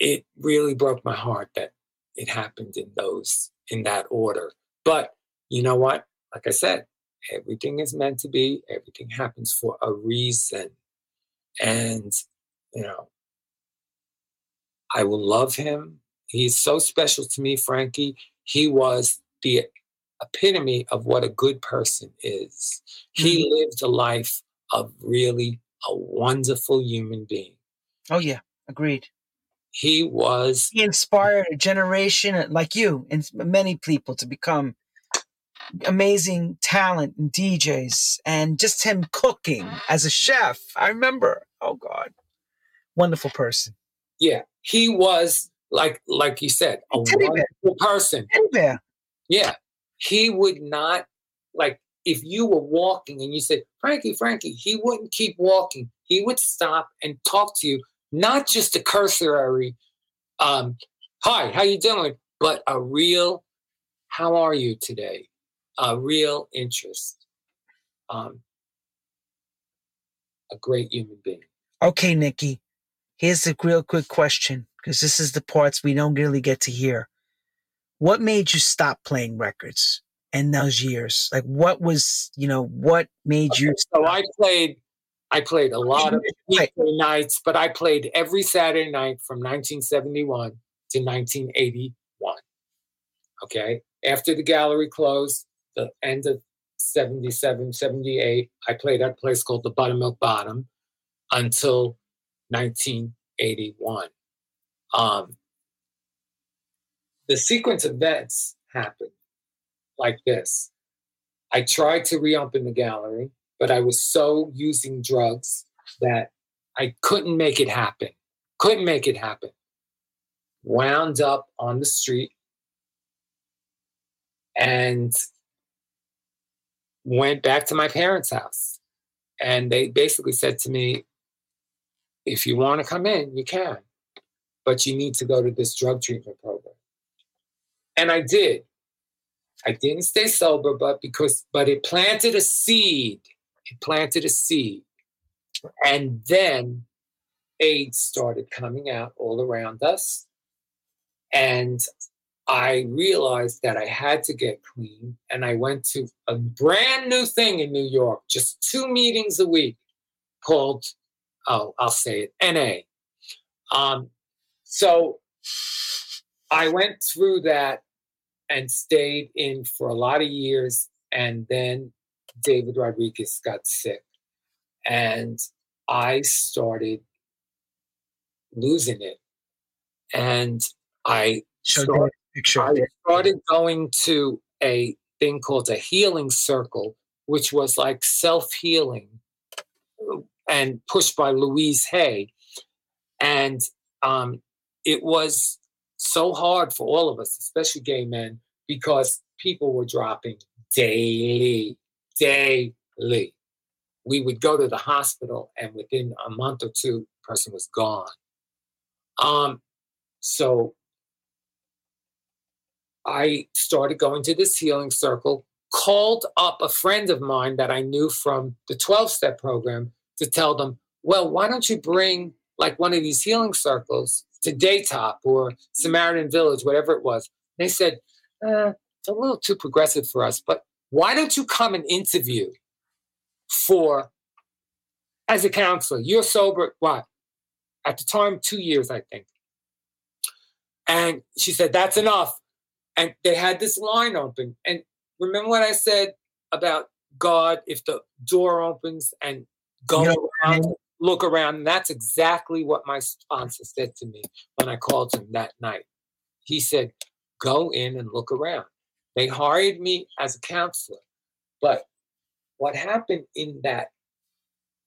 Speaker 1: it really broke my heart that it happened in those in that order. But you know what? Like I said, everything is meant to be, everything happens for a reason. And you know, I will love him. He's so special to me, Frankie. He was the epitome of what a good person is. He mm-hmm. lived a life of really a wonderful human being.
Speaker 2: Oh, yeah, agreed.
Speaker 1: He was.
Speaker 2: He inspired a generation like you and many people to become amazing talent and DJs and just him cooking as a chef. I remember, oh God, wonderful person.
Speaker 1: Yeah, he was like like you said, a wonderful person. Yeah, he would not like if you were walking and you said, Frankie, Frankie, he wouldn't keep walking. He would stop and talk to you, not just a cursory, um, hi, how you doing? But a real, how are you today? A real interest. Um, a great human being.
Speaker 2: Okay, Nikki. Here's a real quick question because this is the parts we don't really get to hear. What made you stop playing records in those years? Like, what was you know what made you?
Speaker 1: So I played. I played a lot of weekday nights, but I played every Saturday night from 1971 to 1981. Okay. After the gallery closed, the end of 77, 78, I played at a place called the Buttermilk Bottom until 1981. Um, the sequence of events happened like this. I tried to reopen the gallery, but I was so using drugs that I couldn't make it happen. Couldn't make it happen. Wound up on the street and went back to my parents' house. And they basically said to me, if you want to come in, you can, but you need to go to this drug treatment program. And I did. I didn't stay sober, but because, but it planted a seed. It planted a seed. And then AIDS started coming out all around us. And I realized that I had to get clean. And I went to a brand new thing in New York, just two meetings a week called oh, I'll say it, NA. Um, so I went through that and stayed in for a lot of years. And then David Rodriguez got sick. And I started losing it. And I started, I started going to a thing called a healing circle, which was like self healing and pushed by Louise Hay. And um, it was so hard for all of us, especially gay men, because people were dropping daily, daily. We would go to the hospital, and within a month or two, person was gone. Um, so I started going to this healing circle, called up a friend of mine that I knew from the 12 step program to tell them, well, why don't you bring like one of these healing circles to Daytop or Samaritan Village, whatever it was. They said, uh, it's a little too progressive for us, but why don't you come and interview for as a counselor? You're sober, what? At the time, two years, I think. And she said, that's enough. And they had this line open. And remember what I said about God, if the door opens and go around, look around. And that's exactly what my sponsor said to me when I called him that night. He said, go in and look around. They hired me as a counselor. But what happened in that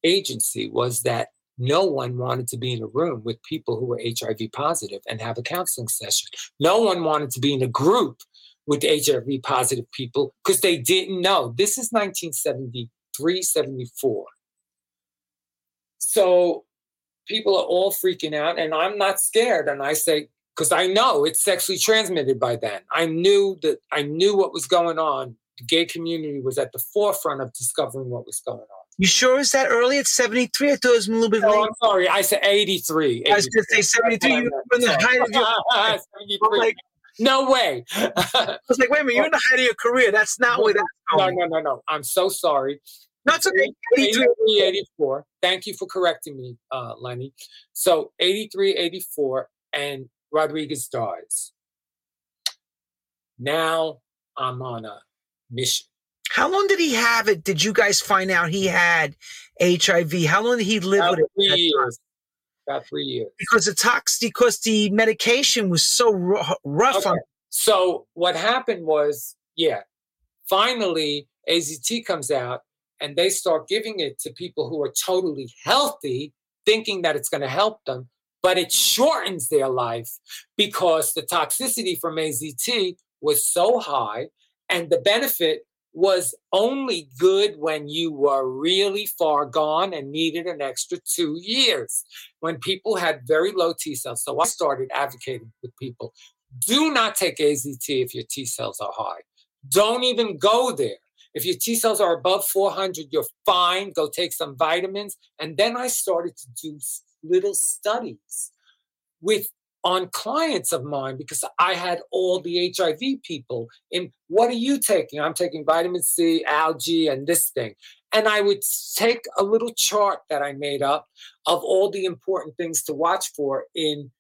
Speaker 1: agency was that no one wanted to be in a room with people who were HIV positive and have a counseling session. No one wanted to be in a group with HIV positive people because they didn't know. This is 1973, 74. So people are all freaking out, and I'm not scared. And I say, because I know it's sexually transmitted by then. I knew that I knew what was going on the gay community was at the forefront of discovering what was going on.
Speaker 2: You sure is that early? It's 73? I thought it was a little bit
Speaker 1: No,
Speaker 2: late.
Speaker 1: I'm sorry. I said 83.
Speaker 2: I was going to say 73. You were in the height of your
Speaker 1: 73.
Speaker 2: like,
Speaker 1: no way.
Speaker 2: I was like, wait a minute, you're in the height of your career. That's not where that's
Speaker 1: no,
Speaker 2: going.
Speaker 1: no, no, no. no. I'm so sorry.
Speaker 2: No, it's okay. 83.
Speaker 1: 83, 84. Thank you for correcting me, uh, Lenny. So 83, 84, and Rodriguez dies. Now I'm on a mission.
Speaker 2: How long did he have it? Did you guys find out he had HIV? How long did he live
Speaker 1: About
Speaker 2: with it?
Speaker 1: three
Speaker 2: at that time?
Speaker 1: years. About three years.
Speaker 2: Because the tox, because the medication was so ru- rough on
Speaker 1: Okay. So what happened was, yeah, finally AZT comes out and they start giving it to people who are totally healthy, thinking that it's going to help them, but it shortens their life because the toxicity from AZT was so high and the benefit was only good when you were really far gone and needed an extra two years when people had very low T cells. So I started advocating with people do not take AZT if your T cells are high. Don't even go there. If your T cells are above 400, you're fine. Go take some vitamins. And then I started to do little studies with on clients of mine because I had all the HIV people. And what are you taking? I'm taking vitamin C, algae, and this thing. And I would take a little chart that I made up of all the important things to watch for in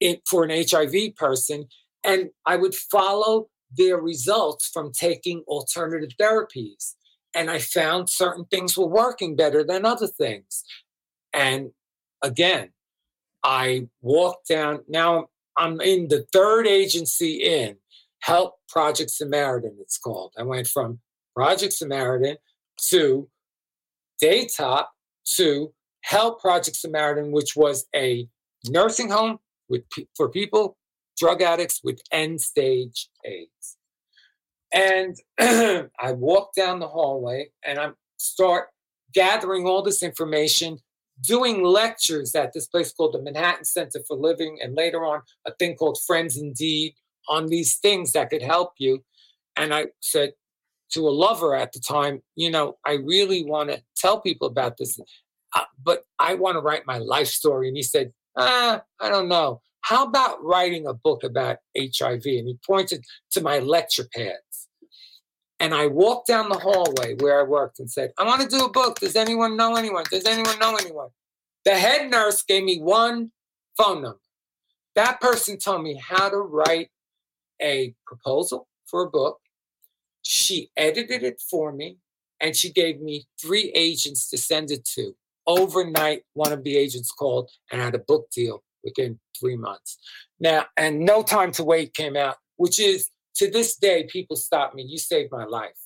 Speaker 1: it for an HIV person, and I would follow their results from taking alternative therapies. And I found certain things were working better than other things. And again, I walked down. Now I'm in the third agency in Help Project Samaritan, it's called. I went from Project Samaritan to Daytop to Help Project Samaritan, which was a nursing home with for people, drug addicts with end stage AIDS. And I walk down the hallway and I start gathering all this information, doing lectures at this place called the Manhattan Center for Living, and later on a thing called Friends Indeed on these things that could help you. And I said to a lover at the time, you know, I really want to tell people about this, uh, but I want to write my life story. And he said, ah, I don't know. How about writing a book about HIV? And he pointed to my lecture pads. And I walked down the hallway where I worked and said, I want to do a book. Does anyone know anyone? Does anyone know anyone? The head nurse gave me one phone number. That person told me how to write a proposal for a book. She edited it for me and she gave me three agents to send it to. Overnight, one of the agents called and had a book deal within three months. Now, and No Time to Wait came out, which is to this day, people stop me. You saved my life.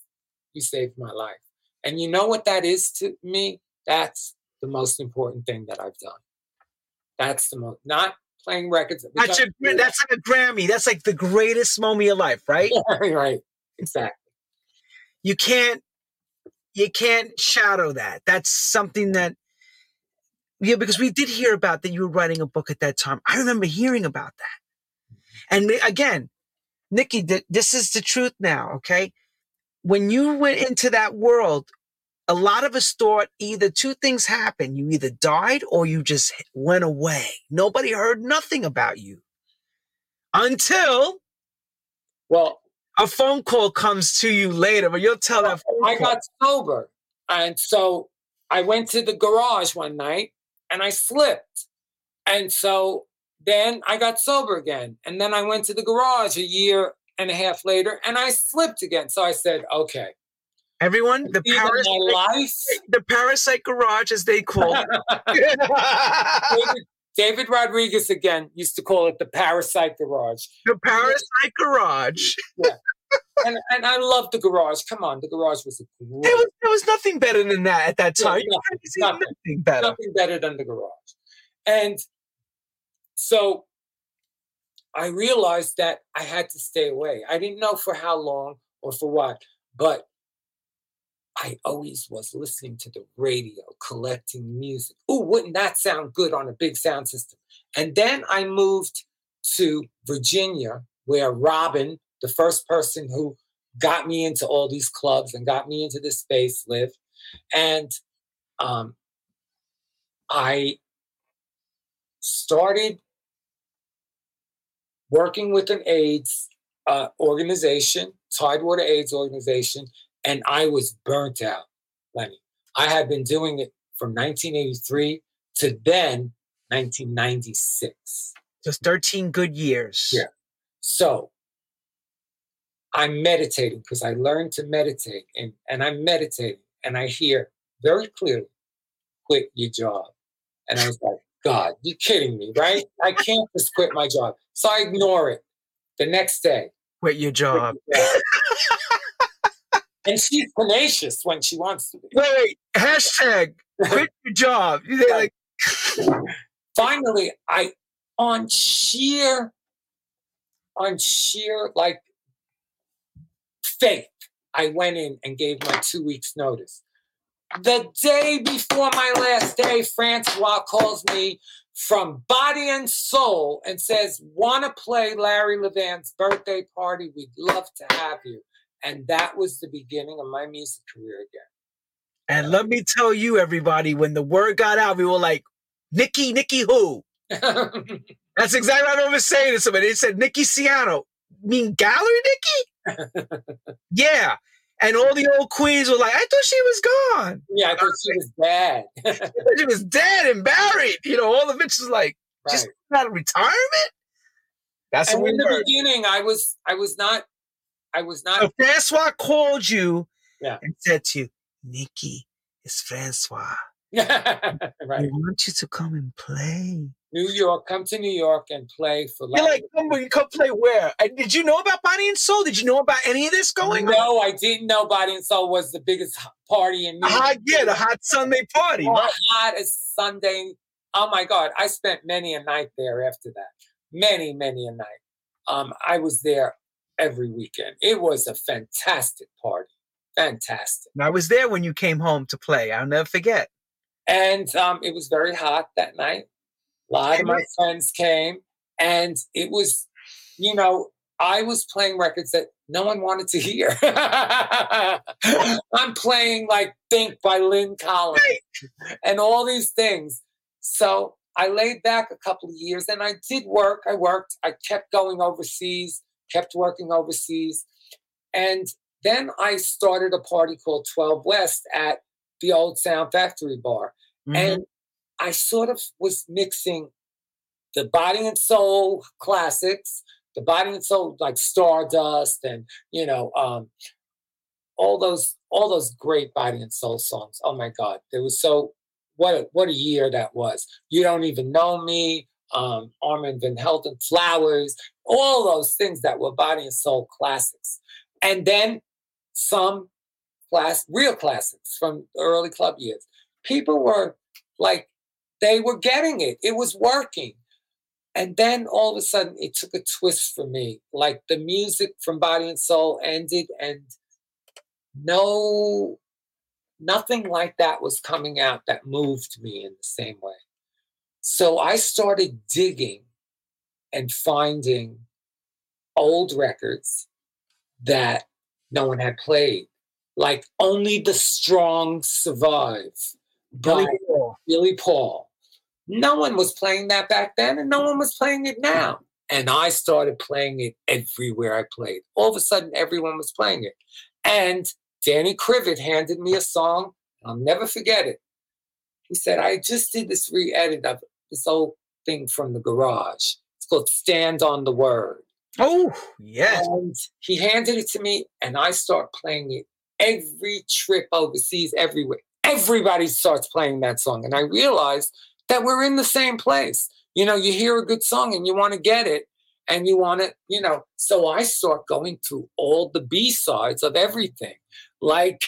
Speaker 1: You saved my life. And you know what that is to me? That's the most important thing that I've done. That's the most, not playing records.
Speaker 2: That's, your, that's like a Grammy. That's like the greatest moment of your life, right?
Speaker 1: right. Exactly.
Speaker 2: You can't you can't shadow that. That's something that yeah, because we did hear about that you were writing a book at that time. I remember hearing about that. And again, Nikki, th- this is the truth now, okay? When you went into that world, a lot of us thought either two things happened. You either died or you just went away. Nobody heard nothing about you until
Speaker 1: Well,
Speaker 2: a phone call comes to you later, but you'll tell that phone
Speaker 1: I got sober. And so I went to the garage one night and I slipped. And so then I got sober again. And then I went to the garage a year and a half later and I slipped again. So I said, okay.
Speaker 2: Everyone, the
Speaker 1: life,
Speaker 2: the parasite garage, as they call it.
Speaker 1: David, David Rodriguez again used to call it the parasite garage.
Speaker 2: the parasite garage.
Speaker 1: And, and I love the garage. Come on, the garage was a great
Speaker 2: There was, there was nothing better than that at that
Speaker 1: Yeah,
Speaker 2: time.
Speaker 1: nothing, nothing.
Speaker 2: nothing better.
Speaker 1: nothing better than the garage. And so I realized that I had to stay away. I didn't know for how long or for what, but I always was listening to the radio, collecting music. Oh, wouldn't that sound good on a big sound system? And then I moved to Virginia, where Robin, the first person who got me into all these clubs and got me into this space lived. and um, i started working with an aids uh, organization tidewater aids organization and i was burnt out. Lenny i had been doing it from 1983 to then 1996
Speaker 2: just 13 good years.
Speaker 1: Yeah. So I'm meditating because I learned to meditate and, and I'm meditating and I hear very clearly, quit your job. And I was like, God, you're kidding me, right? I can't just quit my job. So I ignore it. The next day,
Speaker 2: quit your job. Quit your
Speaker 1: job. and she's tenacious when she wants to be.
Speaker 2: Wait, hashtag quit your job. Like...
Speaker 1: Finally, I on sheer on sheer like faith, I went in and gave my two weeks' notice. The day before my last day, Francois calls me from Body and Soul and says, Want to play Larry Levan's birthday party? We'd love to have you. And that was the beginning of my music career again.
Speaker 2: And let me tell you, everybody, when the word got out, we were like, Nikki, Nikki who? That's exactly what I remember saying to somebody. They said, Nikki Siano. mean gallery Nikki? yeah. And all the old queens were like, I thought she was gone.
Speaker 1: Yeah, I thought she was dead.
Speaker 2: she was dead and buried. You know, all the bitches like, right. just out of retirement?
Speaker 1: That's and in the heard. beginning, I was I was not I was not
Speaker 2: so Francois called you
Speaker 1: yeah.
Speaker 2: and said to you, Nikki, it's Francois.
Speaker 1: right.
Speaker 2: I want you to come and play.
Speaker 1: New York, come to New York and play for.
Speaker 2: You're like, come, come play where? did you know about Body and Soul? Did you know about any of this going
Speaker 1: no, on? No, I didn't know Body and Soul was the biggest party in New York.
Speaker 2: Hot, yeah, the hot Sunday party.
Speaker 1: Oh, hot as Sunday. Oh my God, I spent many a night there after that. Many, many a night. Um, I was there every weekend. It was a fantastic party. Fantastic.
Speaker 2: I was there when you came home to play. I'll never forget.
Speaker 1: And um, it was very hot that night. A lot of my friends came, and it was, you know, I was playing records that no one wanted to hear. I'm playing like Think by Lyn Collins and all these things. So I laid back a couple of years and I did work. I worked. I kept going overseas, kept working overseas. And then I started a party called 12 West at the old Sound Factory bar. Mm-hmm. And I sort of was mixing the body and soul classics, the body and soul like Stardust and you know um, all those all those great body and soul songs. Oh my God, it was so what a, what a year that was. You don't even know me. Um, Armand Van Helden, Flowers, all those things that were body and soul classics, and then some class real classics from early club years. People were like they were getting it. It was working. And then all of a sudden it took a twist for me. Like the music from Body and Soul ended and no nothing like that was coming out that moved me in the same way. So I started digging and finding old records that no one had played. Like Only the Strong Survive Billy Paul. Billy Paul. No one was playing that back then, and no one was playing it now. And I started playing it everywhere I played. All of a sudden, everyone was playing it. And Danny Krivit handed me a song. I'll never forget it. He said, I just did this re edit of this old thing from the garage. It's called Stand on the Word.
Speaker 2: Oh, yes.
Speaker 1: And he handed it to me, and I start playing it every trip overseas, everywhere everybody starts playing that song. And I realized that we're in the same place. You know, you hear a good song and you want to get it and you want to, you know. So I start going through all the B sides of everything, like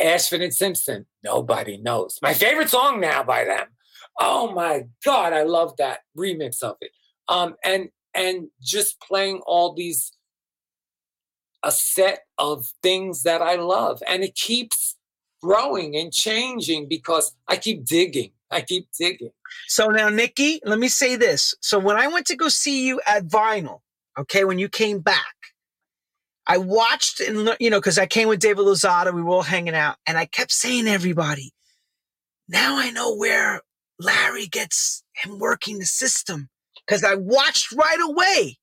Speaker 1: Ashford and Simpson. Nobody knows. My favorite song now by them. Oh my God, I love that remix of it. Um, and and just playing all these a set of things that I love, and it keeps growing and changing because I keep digging. I keep thinking.
Speaker 2: So now, Nikki, let me say this. So when I went to go see you at Vinyl, okay, when you came back, I watched and you know because I came with David Lozada, we were all hanging out, and I kept saying to everybody, "Now I know where Larry gets him working the system." Because I watched right away.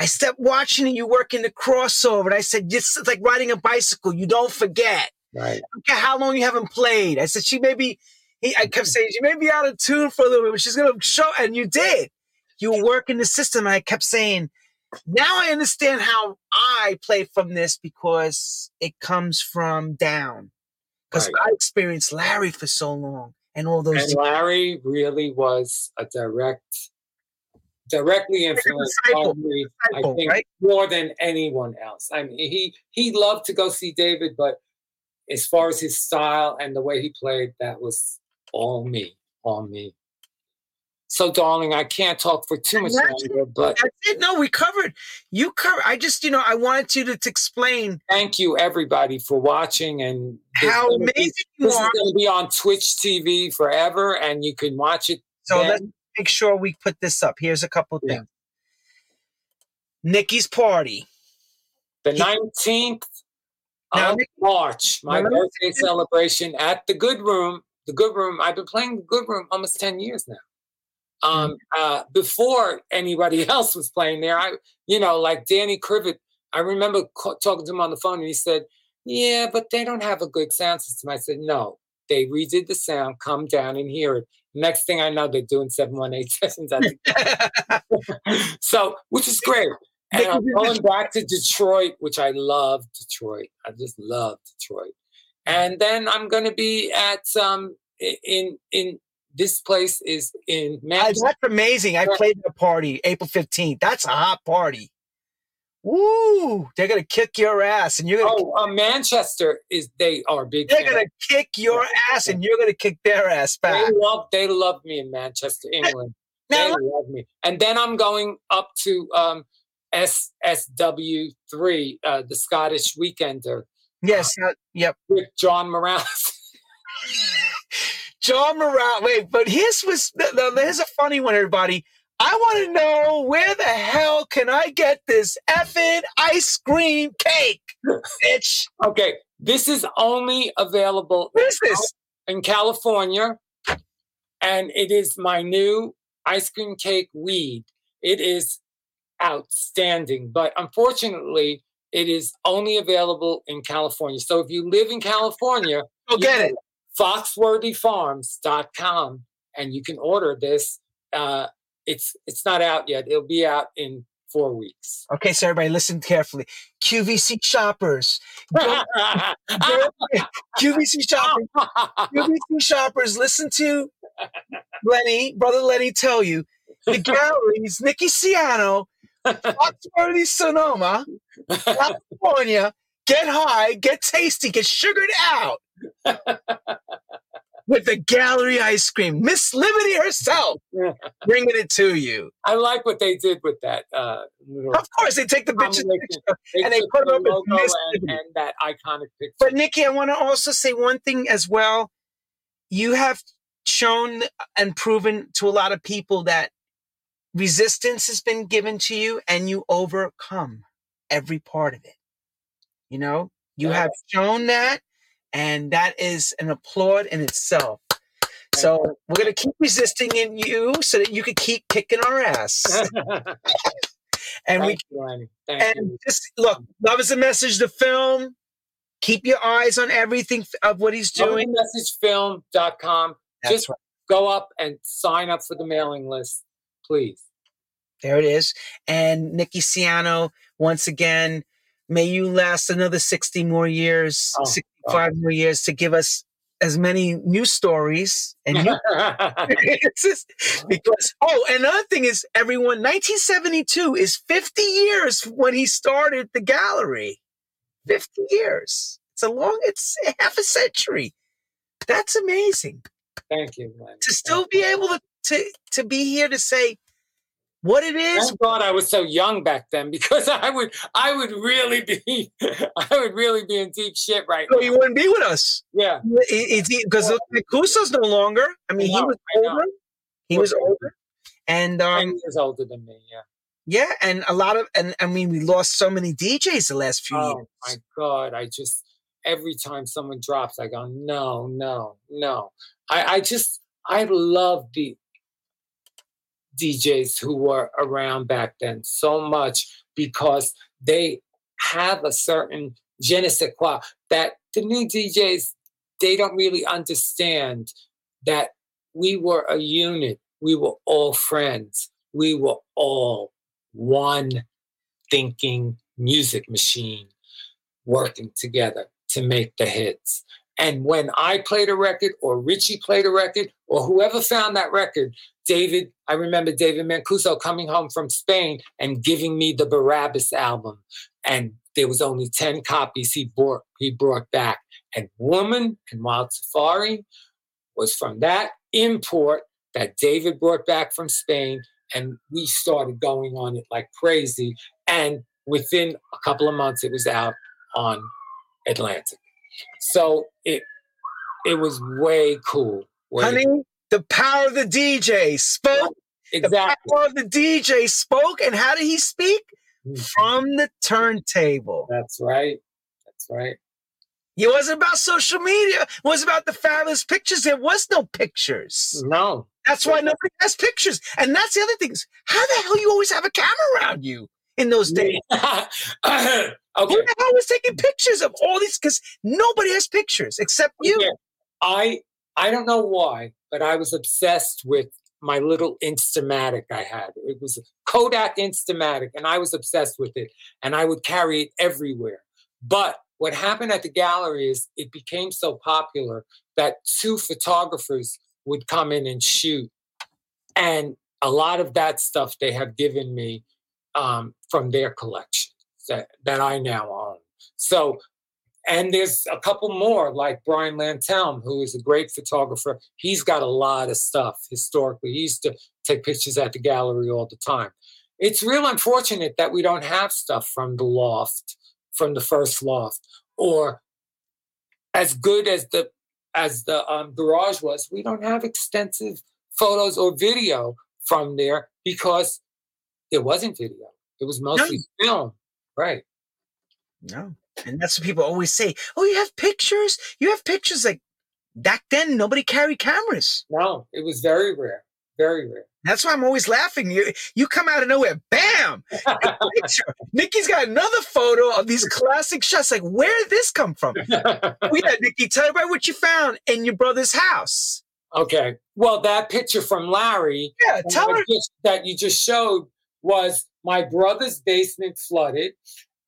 Speaker 2: I stepped watching and you working the crossover. And I said, it's like riding a bicycle. You don't forget.
Speaker 1: Right.
Speaker 2: I don't care how long you haven't played. I said, she may be, he, I kept saying, she may be out of tune for a little bit, but she's going to show. And you did. You were working the system. And I kept saying, now I understand how I play from this because it comes from down. Because
Speaker 1: Right.
Speaker 2: I experienced Larry for so long and all those.
Speaker 1: And Larry really was a direct, directly influenced
Speaker 2: disciple,
Speaker 1: me. I think
Speaker 2: right?
Speaker 1: more than anyone else. I mean, he he loved to go see David, but as far as his style and the way he played, that was all me, all me. So, darling, I can't talk for too much longer, but
Speaker 2: That's it. No, we covered. You covered. I just, you know, I wanted you to, to explain
Speaker 1: thank you everybody for watching and
Speaker 2: how
Speaker 1: be-
Speaker 2: amazing you
Speaker 1: This is
Speaker 2: are.
Speaker 1: going to be on Twitch TV forever, and you can watch it.
Speaker 2: So
Speaker 1: then.
Speaker 2: let's make sure we put this up. Here's a couple
Speaker 1: Yeah.
Speaker 2: things. Nikki's party.
Speaker 1: the 19th
Speaker 2: Now,
Speaker 1: of March, my
Speaker 2: now, let me
Speaker 1: birthday celebration at the Good Room. The Good Room, I've been playing the Good Room almost 10 years now. Um,
Speaker 2: Mm-hmm.
Speaker 1: uh, before anybody else was playing there, I, you know, like Danny Krivit, I remember ca- talking to him on the phone and he said, Yeah, but they don't have a good sound system. I said, No, they redid the sound, come down and hear it. Next thing I know, they're doing 718 sessions so which is great. And I'm going back to Detroit, which I love Detroit. I just love Detroit. And then I'm going to be at um in in this place is in
Speaker 2: I-
Speaker 1: Manchester.
Speaker 2: that's amazing. I played the party April 15th. That's a hot party. Woo! They're gonna kick your ass, and you're gonna
Speaker 1: Oh, uh, Manchester is they are big.
Speaker 2: they're
Speaker 1: fans.
Speaker 2: gonna kick your ass, and you're gonna kick their ass back.
Speaker 1: They love they love me in Manchester, England.
Speaker 2: Now,
Speaker 1: they love me. And then I'm going up to um SSW3, uh, the Scottish Weekender
Speaker 2: yes, uh, yep.
Speaker 1: with John Morales.
Speaker 2: John Morale. Wait, but his was here's a funny one, everybody. I want to know where the hell can I get this effing ice cream cake, bitch?
Speaker 1: Okay, this is only available
Speaker 2: What is this?
Speaker 1: in California, and it is my new ice cream cake weed. It is outstanding, but unfortunately, it is only available in California. So if you live in California,
Speaker 2: Go get it.
Speaker 1: foxworthyfarms.com and you can order this. Uh, it's it's not out yet. It'll be out in four weeks.
Speaker 2: Okay, so everybody listen carefully. QVC shoppers, Go- go- QVC shoppers, QVC shoppers, listen to Lenny, brother Lenny, tell you the galleries, Nikki Siano, Foxworthy Sonoma, California, get high, get tasty, get sugared out with the gallery ice cream. Miss Liberty herself bringing it to you.
Speaker 1: I like what they did with that. Uh,
Speaker 2: Of course, they take the bitches picture.
Speaker 1: They
Speaker 2: and they put
Speaker 1: the
Speaker 2: up as
Speaker 1: logo
Speaker 2: Miss
Speaker 1: and, and that iconic picture.
Speaker 2: But Nikki, I want to also say one thing as well. You have shown and proven to a lot of people that resistance has been given to you and you overcome every part of it. You know, you have shown that, and that is an applaud in itself. So we're gonna keep resisting in you so that you can keep kicking our ass. And we
Speaker 1: Thank you,
Speaker 2: and
Speaker 1: you.
Speaker 2: just look, love is a message. The film. Keep your eyes on everything of what he's doing.
Speaker 1: Messagefilm.com.
Speaker 2: That's
Speaker 1: Just
Speaker 2: right.
Speaker 1: go up and sign up for the mailing list, please.
Speaker 2: There it is. And Nikki Siano, once again, may you last another 60 more years,
Speaker 1: Oh,
Speaker 2: 65 more years to give us as many new stories and new because, oh, another thing is, everyone, 1972 is 50 years when he started the gallery. 50 years. It's a long, it's half a century. That's amazing.
Speaker 1: Thank you.
Speaker 2: To still be able to, to, to be here to say what it is,
Speaker 1: Thank God I was so young back then because I would I would really be I would really be in deep shit right
Speaker 2: so
Speaker 1: now.
Speaker 2: you wouldn't be with us.
Speaker 1: Yeah.
Speaker 2: Because Cuso's no longer. I mean,
Speaker 1: I know,
Speaker 2: he was
Speaker 1: I
Speaker 2: older. He was older, and
Speaker 1: Ten
Speaker 2: um,
Speaker 1: years older than me, yeah.
Speaker 2: Yeah, and a lot of and I mean we lost so many DJs the last few
Speaker 1: Oh
Speaker 2: years.
Speaker 1: my God. I just, every time someone drops, I go, no, no, no. I, I just, I love the DJs who were around back then so much because they have a certain je ne sais quoi that the new DJs, they don't really understand that we were a unit. We were all friends. We were all one thinking music machine working together to make the hits. And when I played a record, or Richie played a record, or whoever found that record, David, I remember David Mancuso coming home from Spain and giving me the Barrabas album. And there was only 10 copies he brought, he brought back. And Woman and Wild Safari was from that import that David brought back from Spain. And we started going on it like crazy. And within a couple of months, it was out on Atlantic. So it it was way cool. Way
Speaker 2: Honey, the power of the DJ spoke. The
Speaker 1: exactly.
Speaker 2: power of the DJ spoke, and how did he speak?
Speaker 1: Mhm.
Speaker 2: From the turntable.
Speaker 1: That's right. That's right.
Speaker 2: It wasn't about social media. It was about the fabulous pictures. There was no pictures.
Speaker 1: No.
Speaker 2: That's why nobody has pictures. And that's the other thing. is, How the hell you always have a camera around you in those days?
Speaker 1: okay.
Speaker 2: Who the hell was taking pictures of all these? Because nobody has pictures except you.
Speaker 1: Yeah. I I don't know why, but I was obsessed with my little Instamatic I had. It was Kodak Instamatic, and I was obsessed with it, and I would carry it everywhere. But what happened at the gallery is it became so popular that two photographers would come in and shoot, and a lot of that stuff they have given me um, from their collection that that I now own. So and there's a couple more, like Brian Lantelme, who is a great photographer. He's got a lot of stuff historically. He used to take pictures at the gallery all the time. It's real unfortunate that we don't have stuff from the loft, from the first loft, or as good as the as the um, garage was. We don't have extensive photos or video from there because there wasn't video. It was mostly film, right?
Speaker 2: No. And that's what people always say. Oh, you have pictures? You have pictures like back then nobody carried cameras.
Speaker 1: No, it was very rare, very rare.
Speaker 2: That's why I'm always laughing. You you come out of nowhere, bam! Nikki's got another photo of these classic shots. Like, where did this come from? Oh yeah, Nikki, tell everybody what you found in your brother's house.
Speaker 1: okay. Well, that picture from Larry
Speaker 2: Yeah, tell her.
Speaker 1: just- that you just showed was my brother's basement flooded,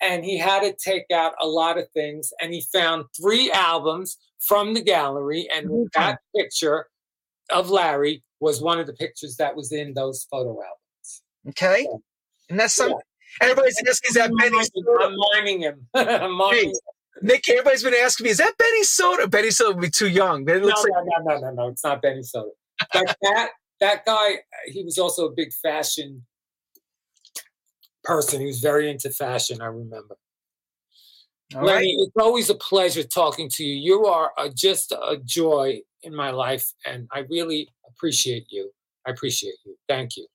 Speaker 1: and he had to take out a lot of things, and he found three albums from the gallery, and
Speaker 2: Mhm.
Speaker 1: that picture of Larry was one of the pictures that was in those photo albums.
Speaker 2: Okay. And that's something. Everybody's asking, is that Benny Soda?
Speaker 1: I'm mining him. I'm mining
Speaker 2: Nick, everybody's been asking me, is that Benny Soda? Benny Soda would be too young. It
Speaker 1: No,
Speaker 2: looks like
Speaker 1: no, no, no, no, no. It's not Benny Soda. But that that guy, he was also a big fashion person. He was very into fashion. I remember.
Speaker 2: all right.
Speaker 1: Lenny, it's always a pleasure talking to you. You are a, just a joy in my life, and I really appreciate you. I appreciate you. Thank you.